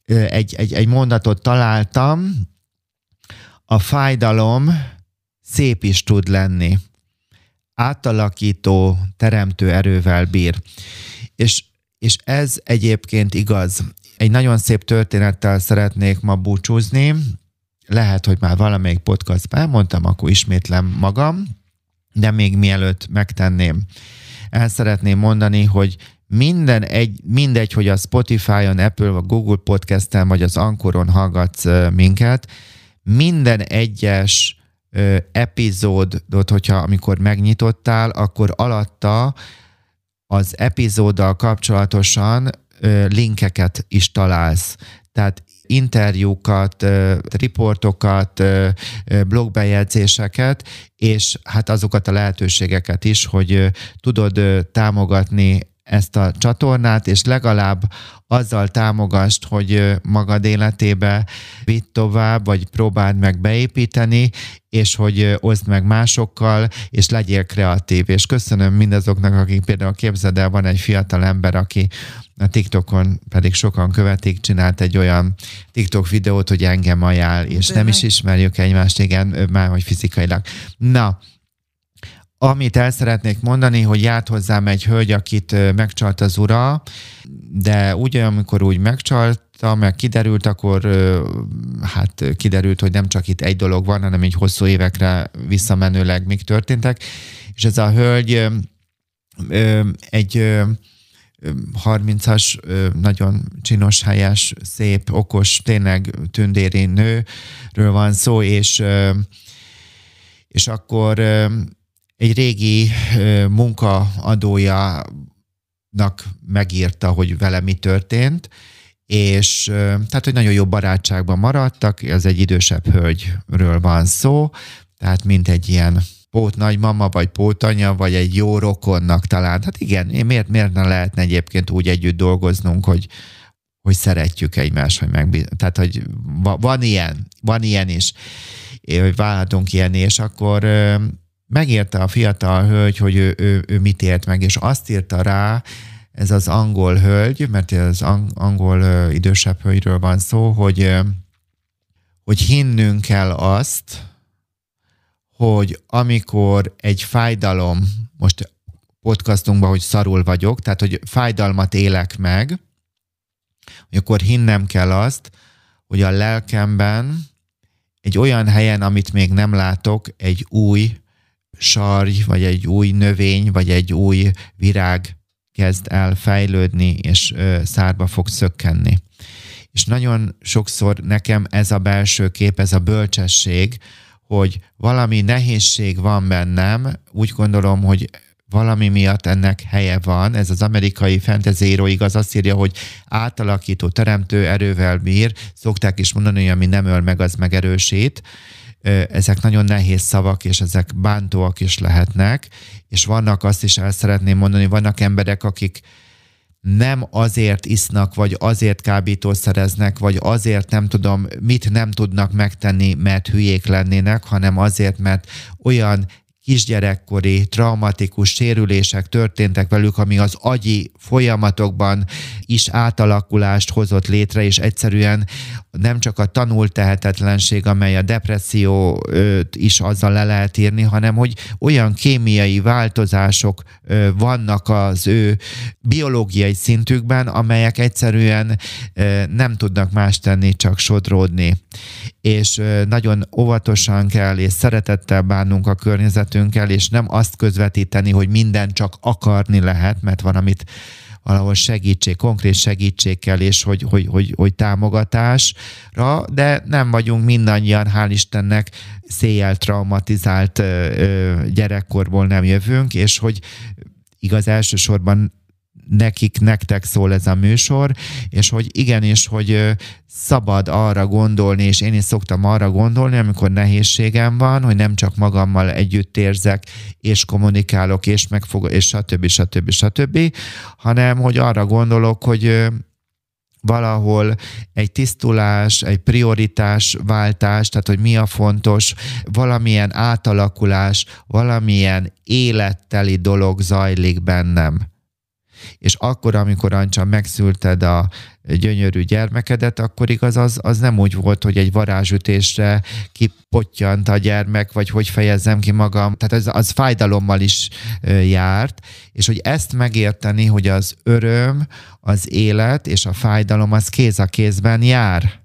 Egy, egy, egy mondatot találtam, a fájdalom szép is tud lenni. Átalakító, teremtő erővel bír. És, és ez egyébként igaz. Egy nagyon szép történettel szeretnék ma búcsúzni. Lehet, hogy már valamelyik podcastban elmondtam, akkor ismétlem magam, de még mielőtt megtenném, el szeretném mondani, hogy minden egy, mindegy, hogy a Spotify-on, Apple, vagy Google Podcast-en, vagy az Ankoron hallgatsz minket, minden egyes ö, epizódot, hogyha amikor megnyitottál, akkor alatta az epizóddal kapcsolatosan ö, linkeket is találsz. Tehát interjúkat, riportokat, blogbejegyzéseket, és hát azokat a lehetőségeket is, hogy tudod támogatni ezt a csatornát, és legalább azzal támogast, hogy magad életébe vitt tovább, vagy próbáld meg beépíteni, és hogy oszd meg másokkal, és legyél kreatív. És köszönöm mindazoknak, akik például képzeld el, van egy fiatal ember, aki a TikTokon pedig sokan követik, csinált egy olyan TikTok videót, hogy engem ajánl, és De nem meg... is ismerjük egymást, igen, már hogy fizikailag. Na, amit el szeretnék mondani, hogy járt hozzám egy hölgy, akit megcsalt az ura, de ugye, amikor úgy megcsalta, meg kiderült, akkor hát kiderült, hogy nem csak itt egy dolog van, hanem így hosszú évekre visszamenőleg mik történtek. És ez a hölgy egy 30-as, nagyon csinos, helyes, szép, okos, tényleg tündéri nőről van szó, és, és akkor egy régi munkaadójának megírta, hogy vele mi történt, és tehát, hogy nagyon jó barátságban maradtak, ez egy idősebb hölgyről van szó, tehát mint egy ilyen pót nagymama, vagy pótanya, vagy egy jó rokonnak talán. Hát igen, miért, miért ne lehetne egyébként úgy együtt dolgoznunk, hogy, hogy szeretjük egymást, hogy meg, tehát, hogy van ilyen, van ilyen is, hogy válhatunk ilyen, és akkor megérte a fiatal hölgy, hogy ő, ő, ő mit ért meg, és azt írta rá, ez az angol hölgy, mert az angol idősebb hölgyről van szó, hogy, hogy hinnünk kell azt, hogy amikor egy fájdalom, most podcastunkban, hogy szarul vagyok, tehát hogy fájdalmat élek meg, akkor hinnem kell azt, hogy a lelkemben egy olyan helyen, amit még nem látok, egy új sarj, vagy egy új növény, vagy egy új virág kezd el fejlődni, és szárba fog szökkenni. És nagyon sokszor nekem ez a belső kép, ez a bölcsesség, hogy valami nehézség van bennem, úgy gondolom, hogy valami miatt ennek helye van. Ez az amerikai fentezéró igaz, azt írja, hogy átalakító, teremtő erővel bír. Szokták is mondani, hogy ami nem öl meg, az megerősít ezek nagyon nehéz szavak, és ezek bántóak is lehetnek, és vannak, azt is el szeretném mondani, vannak emberek, akik nem azért isznak, vagy azért kábítószereznek, vagy azért nem tudom, mit nem tudnak megtenni, mert hülyék lennének, hanem azért, mert olyan kisgyerekkori traumatikus sérülések történtek velük, ami az agyi folyamatokban is átalakulást hozott létre, és egyszerűen nem csak a tanult tehetetlenség, amely a depresszió is azzal le lehet írni, hanem hogy olyan kémiai változások vannak az ő biológiai szintükben, amelyek egyszerűen nem tudnak más tenni, csak sodródni. És nagyon óvatosan kell és szeretettel bánnunk a környezetünkkel, és nem azt közvetíteni, hogy minden csak akarni lehet, mert van, amit valahol segítség, konkrét segítség kell, és hogy, hogy, hogy, hogy támogatásra, de nem vagyunk mindannyian, hál' Istennek, széjjel traumatizált gyerekkorból nem jövünk, és hogy igaz elsősorban nekik, nektek szól ez a műsor, és hogy igenis, hogy szabad arra gondolni, és én is szoktam arra gondolni, amikor nehézségem van, hogy nem csak magammal együtt érzek, és kommunikálok, és megfog, és stb. stb. stb., hanem hogy arra gondolok, hogy valahol egy tisztulás, egy prioritás váltás, tehát hogy mi a fontos, valamilyen átalakulás, valamilyen életteli dolog zajlik bennem És akkor, amikor Ancsa megszülted a gyönyörű gyermekedet, akkor igaz, az, az nem úgy volt, hogy egy varázsütésre kipottyant a gyermek, vagy hogy fejezzem ki magam. Tehát az, az fájdalommal is járt, és hogy ezt megérteni, hogy az öröm, az élet és a fájdalom az kéz a kézben jár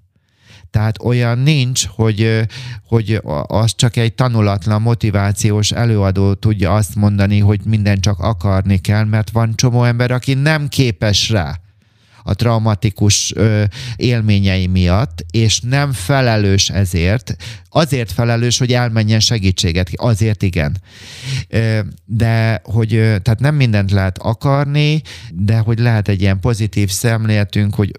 tehát olyan nincs, hogy, hogy az csak egy tanulatlan motivációs előadó tudja azt mondani, hogy minden csak akarni kell, mert van csomó ember, aki nem képes rá a traumatikus ö, élményei miatt, és nem felelős ezért. Azért felelős, hogy elmenjen segítséget. Azért igen. De hogy, tehát nem mindent lehet akarni, de hogy lehet egy ilyen pozitív szemléletünk, hogy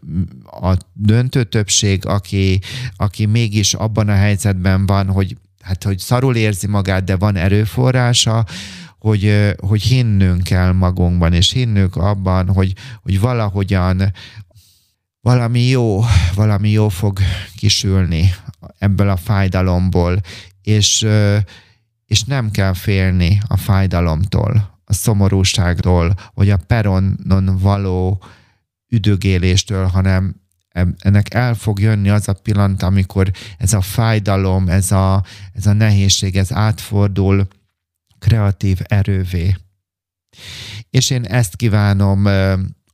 a döntő többség, aki, aki mégis abban a helyzetben van, hogy hát, hogy szarul érzi magát, de van erőforrása, hogy, hogy hinnünk kell magunkban, és hinnünk abban, hogy, hogy valahogyan valami jó, valami jó fog kisülni ebből a fájdalomból, és, és nem kell félni a fájdalomtól, a szomorúságtól, vagy a peronon való üdögéléstől, hanem ennek el fog jönni az a pillanat, amikor ez a fájdalom, ez a, ez a nehézség, ez átfordul kreatív erővé. És én ezt kívánom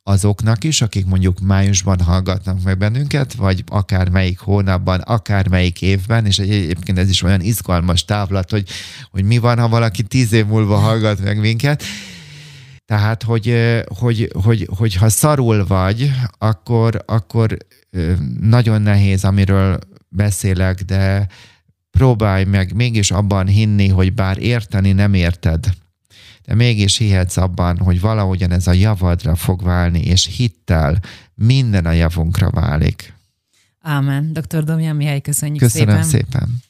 azoknak is, akik mondjuk májusban hallgatnak meg bennünket, vagy akár melyik hónapban, akár melyik évben, és egyébként ez is olyan izgalmas távlat, hogy, hogy mi van, ha valaki tíz év múlva hallgat meg minket. Tehát, hogy, hogy, hogy, hogy ha szarul vagy, akkor, akkor nagyon nehéz, amiről beszélek, de próbálj meg mégis abban hinni, hogy bár érteni nem érted, de mégis hihetsz abban, hogy valahogyan ez a javadra fog válni, és hittel minden a javunkra válik. Ámen. Dr. Domján Mihály, köszönjük Köszönöm szépen. szépen.